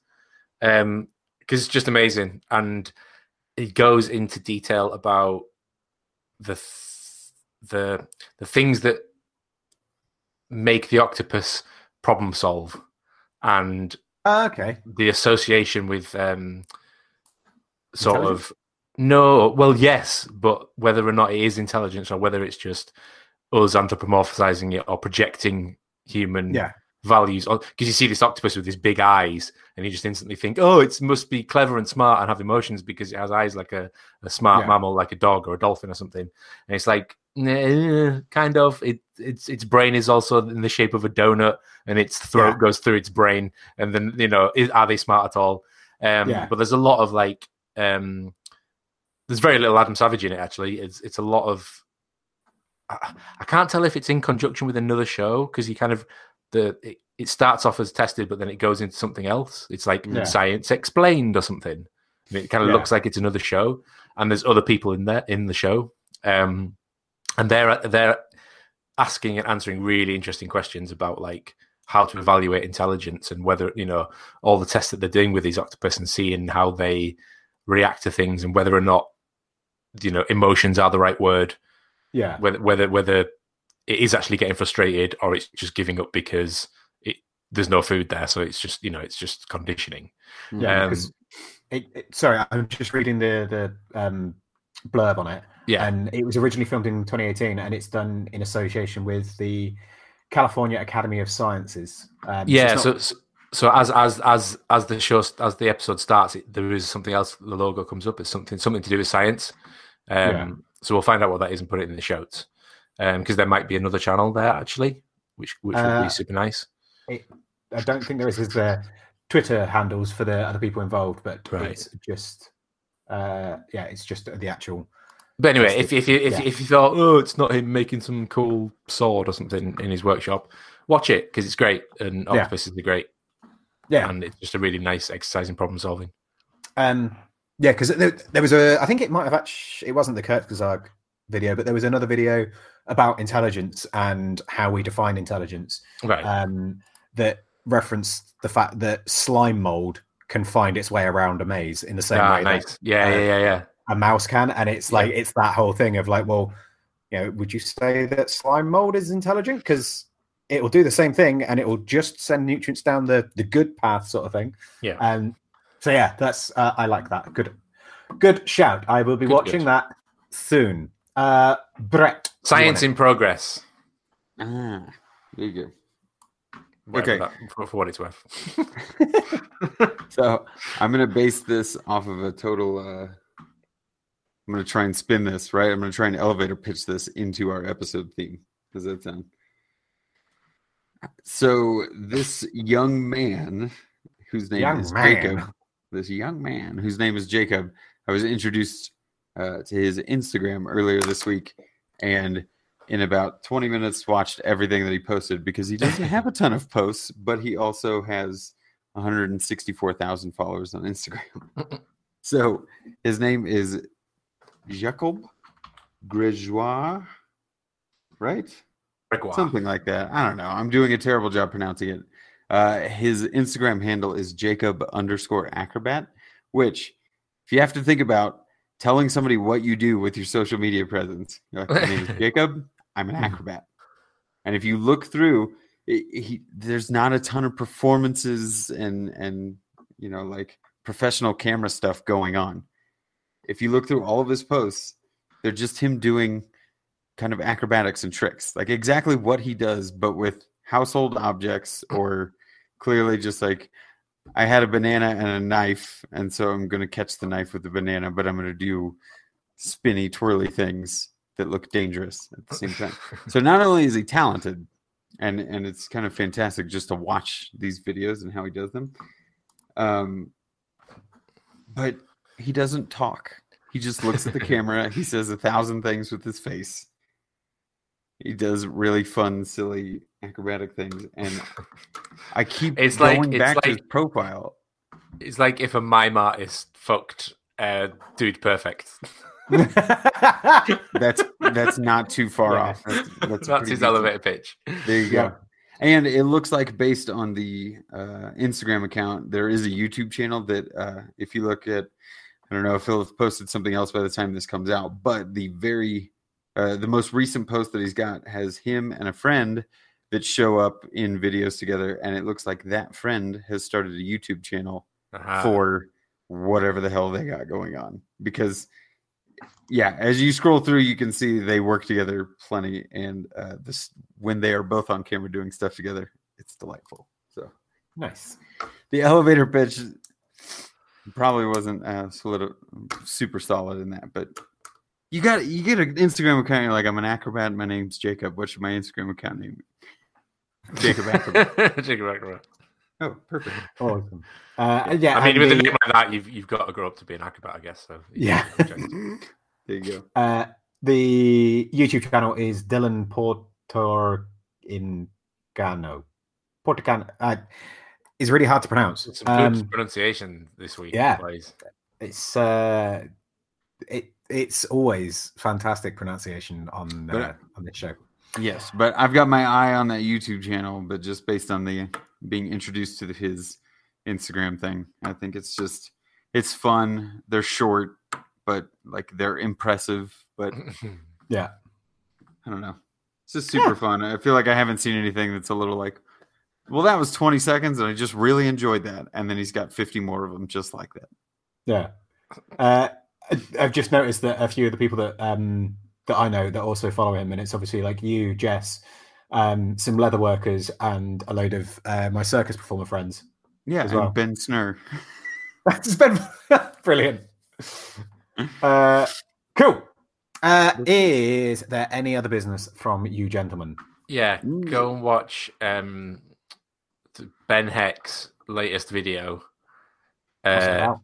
um, because it's just amazing, and he goes into detail about the the the things that make the octopus problem solve and uh, okay. the association with um sort of no well yes but whether or not it is intelligence or whether it's just us anthropomorphizing it or projecting human yeah values because you see this octopus with these big eyes and you just instantly think oh it must be clever and smart and have emotions because it has eyes like a, a smart yeah. mammal like a dog or a dolphin or something and it's like kind of. It its its brain is also in the shape of a donut, and its throat yeah. goes through its brain. And then you know, is, are they smart at all? Um, yeah. But there's a lot of like, um, there's very little Adam Savage in it. Actually, it's it's a lot of. I, I can't tell if it's in conjunction with another show because he kind of the it, it, starts off as tested, but then it goes into something else. It's like yeah. science explained or something. it kind of looks like it's another show, and there's other people in there in the show. Um, and they're they're asking and answering really interesting questions about like how to evaluate intelligence and whether you know all the tests that they're doing with these octopus and seeing how they react to things and whether or not you know emotions are the right word Yeah. Whether whether whether it is actually getting frustrated or it's just giving up because it there's no food there, so it's just you know it's just conditioning. Yeah. Um, it, it, sorry, I'm just reading the the um, blurb on it. Yeah. And it was originally filmed in 2018, and it's done in association with the California Academy of Sciences. Um, yeah. So, not... so, so as as as as the show as the episode starts, it, there is something else. The logo comes up. It's something something to do with science. Um, yeah. So we'll find out what that is and put it in the shows. Because um, there might be another channel there actually, which which would uh, be super nice. It, I don't think there is. Is there Twitter handles for the other people involved, but right. it's just uh, yeah, it's just the actual but anyway, if if you if, yeah. if you thought, oh, it's not him making some cool sword or something in his workshop, watch it because it's great and Octopus yeah. is great. Yeah, and it's just a really nice exercise in problem solving. Um, yeah, because there, there, was a, I think it might have actually, it wasn't the Kurzgesagt video, but there was another video about intelligence and how we define intelligence. Right. Um, that referenced the fact that slime mold can find its way around a maze in the same ah, way. Nice. That, yeah, uh, yeah, yeah, yeah a mouse can, and it's like yeah. it's that whole thing of like, well, you know, would you say that slime mold is intelligent? Because it will do the same thing, and it will just send nutrients down the the good path, sort of thing. Yeah. And so yeah, that's uh, I like that. Good, good shout. I will be good, watching good. that soon. Uh, Brett, science in progress. Ah, there you go. Whatever okay, that, for, for, what it's worth. *laughs* so I'm going to base this off of a total uh, I'm going to try and spin this, right? I'm going to try and elevator pitch this into our episode theme. Does that sound? So, this young man, whose name young is man. Jacob, this young man whose name is Jacob, I was introduced uh, to his Instagram earlier this week, and in about 20 minutes, watched everything that he posted because he doesn't have a *laughs* ton of posts, but he also has 164,000 followers on Instagram. *laughs* so, his name is Jacob Gregoire, right? Something like that. I don't know. I'm doing a terrible job pronouncing it. Uh, his Instagram handle is Jacob underscore acrobat, which, if you have to think about telling somebody what you do with your social media presence, like, my name is *laughs* Jacob, I'm an acrobat. And if you look through, it, he, there's not a ton of performances and and you know like professional camera stuff going on if you look through all of his posts, they're just him doing kind of acrobatics and tricks, like exactly what he does, but with household objects or clearly just like I had a banana and a knife, and so I'm going to catch the knife with the banana, but I'm going to do spinny, twirly things that look dangerous at the same time. so not only is he talented, and and it's kind of fantastic just to watch these videos and how he does them, um, but he doesn't talk. He just looks at the *laughs* camera. He says a thousand things with his face. He does really fun, silly, acrobatic things, and I keep it's going like, back like, to his profile. It's like if a mime artist fucked uh, Dude Perfect. *laughs* that's that's not too far yeah. off. That's, that's, that's his elevator pitch. There you go. And it looks like based on the uh, Instagram account, there is a YouTube channel that uh, if you look at I don't know if he'll posted something else by the time this comes out, but the very uh, the most recent post that he's got has him and a friend that show up in videos together, and it looks like that friend has started a YouTube channel uh-huh. for whatever the hell they got going on. Because, yeah, as you scroll through, you can see they work together plenty, and uh, this when they are both on camera doing stuff together, it's delightful. So nice. The elevator pitch Probably wasn't uh, solid, super solid in that, but you got you get an Instagram account. You're like, I'm an acrobat. My name's Jacob. What's my Instagram account name? Jacob Acrobat. *laughs* Jacob Acrobat. Oh, perfect. Awesome. Uh, yeah, I mean, with the, a name like that, you've you've got to grow up to be an acrobat, I guess. So yeah. *laughs* there you go. Uh, the YouTube channel is Dylan Portor in Gano. Portocano. Uh, is really hard to pronounce. Some good um, pronunciation this week. Yeah, please. it's uh, it it's always fantastic pronunciation on uh, on this show. Yes, but I've got my eye on that YouTube channel, but just based on the being introduced to his Instagram thing, I think it's just it's fun. They're short, but like they're impressive. But *laughs* yeah, I don't know. It's just super yeah. fun. I feel like I haven't seen anything that's a little like, well, that was 20 seconds and I just really enjoyed that. And then he's got 50 more of them just like that. Yeah. Uh, I've just noticed that a few of the people that um, that I know that also follow him, and it's obviously like you, Jess, um, some leather workers, and a load of uh, my circus performer friends. Yeah, as well. Ben Snur. *laughs* That's been *laughs* brilliant. *laughs* Uh, cool. Uh, is there any other business from you gentlemen? Yeah, go and watch um, Ben Heck's latest video. Uh,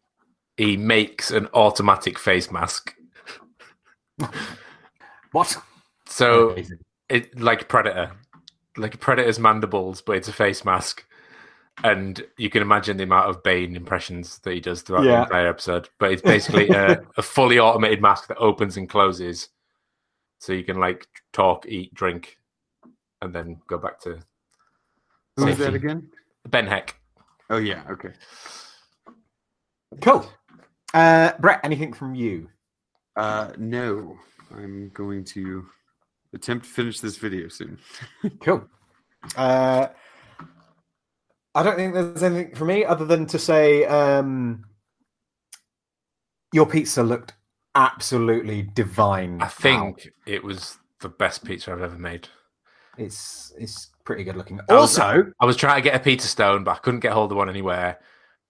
he makes an automatic face mask. *laughs* what? So it like Predator, like a Predator's mandibles, but it's a face mask. And you can imagine the amount of Bane impressions that he does throughout yeah. the entire episode. But it's *laughs* basically a, a fully automated mask that opens and closes, so you can like talk, eat, drink, and then go back to. Who is that again? Ben Heck. Oh yeah, okay. Cool. Uh, Brett, anything from you? Uh, no. I'm going to attempt to finish this video soon. *laughs* cool. Uh, I don't think there's anything for me other than to say um, your pizza looked absolutely divine. I think it was the best pizza I've ever made. It's it's pretty good looking. I also, was, I was trying to get a pizza stone, but I couldn't get hold of one anywhere,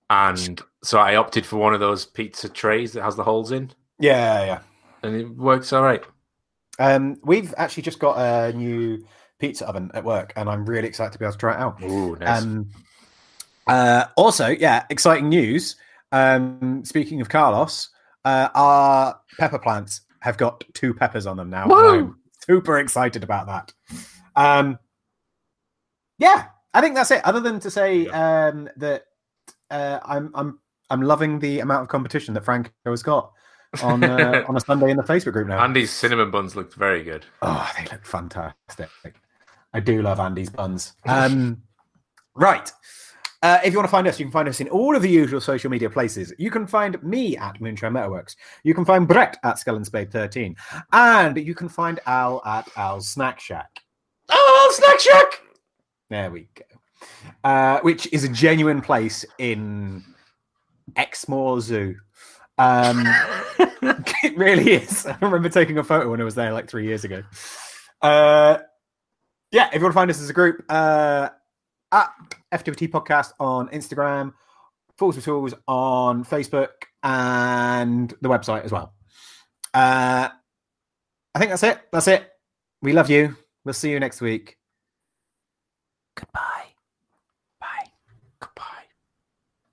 and so I opted for one of those pizza trays that has the holes in. Yeah, yeah, and it works all right. Um, we've actually just got a new pizza oven at work, and I'm really excited to be able to try it out. Ooh, nice. Um, uh, also, yeah, exciting news. Um, speaking of Carlos, uh, our pepper plants have got two peppers on them now. I'm super excited about that. Um, yeah, I think that's it. Other than to say um, that uh, I'm I'm I'm loving the amount of competition that Franco has got on uh, *laughs* on a Sunday in the Facebook group now. Andy's cinnamon buns looked very good. Oh, they look fantastic. I do love Andy's buns. Um, *laughs* right. Uh, if you want to find us, you can find us in all of the usual social media places. You can find me at Moonshine Metalworks. You can find Brett at Skull and Spade 13. And you can find Al at Al's Snack Shack. Oh, Snack Shack! There we go. Uh, which is a genuine place in Exmoor Zoo. Um, *laughs* *laughs* it really is. I remember taking a photo when I was there like three years ago. Uh, yeah, if you want to find us as a group, uh, at FWT Podcast on Instagram, Fools with Tools on Facebook, and the website as well. Uh, I think that's it. That's it. We love you. We'll see you next week. Goodbye.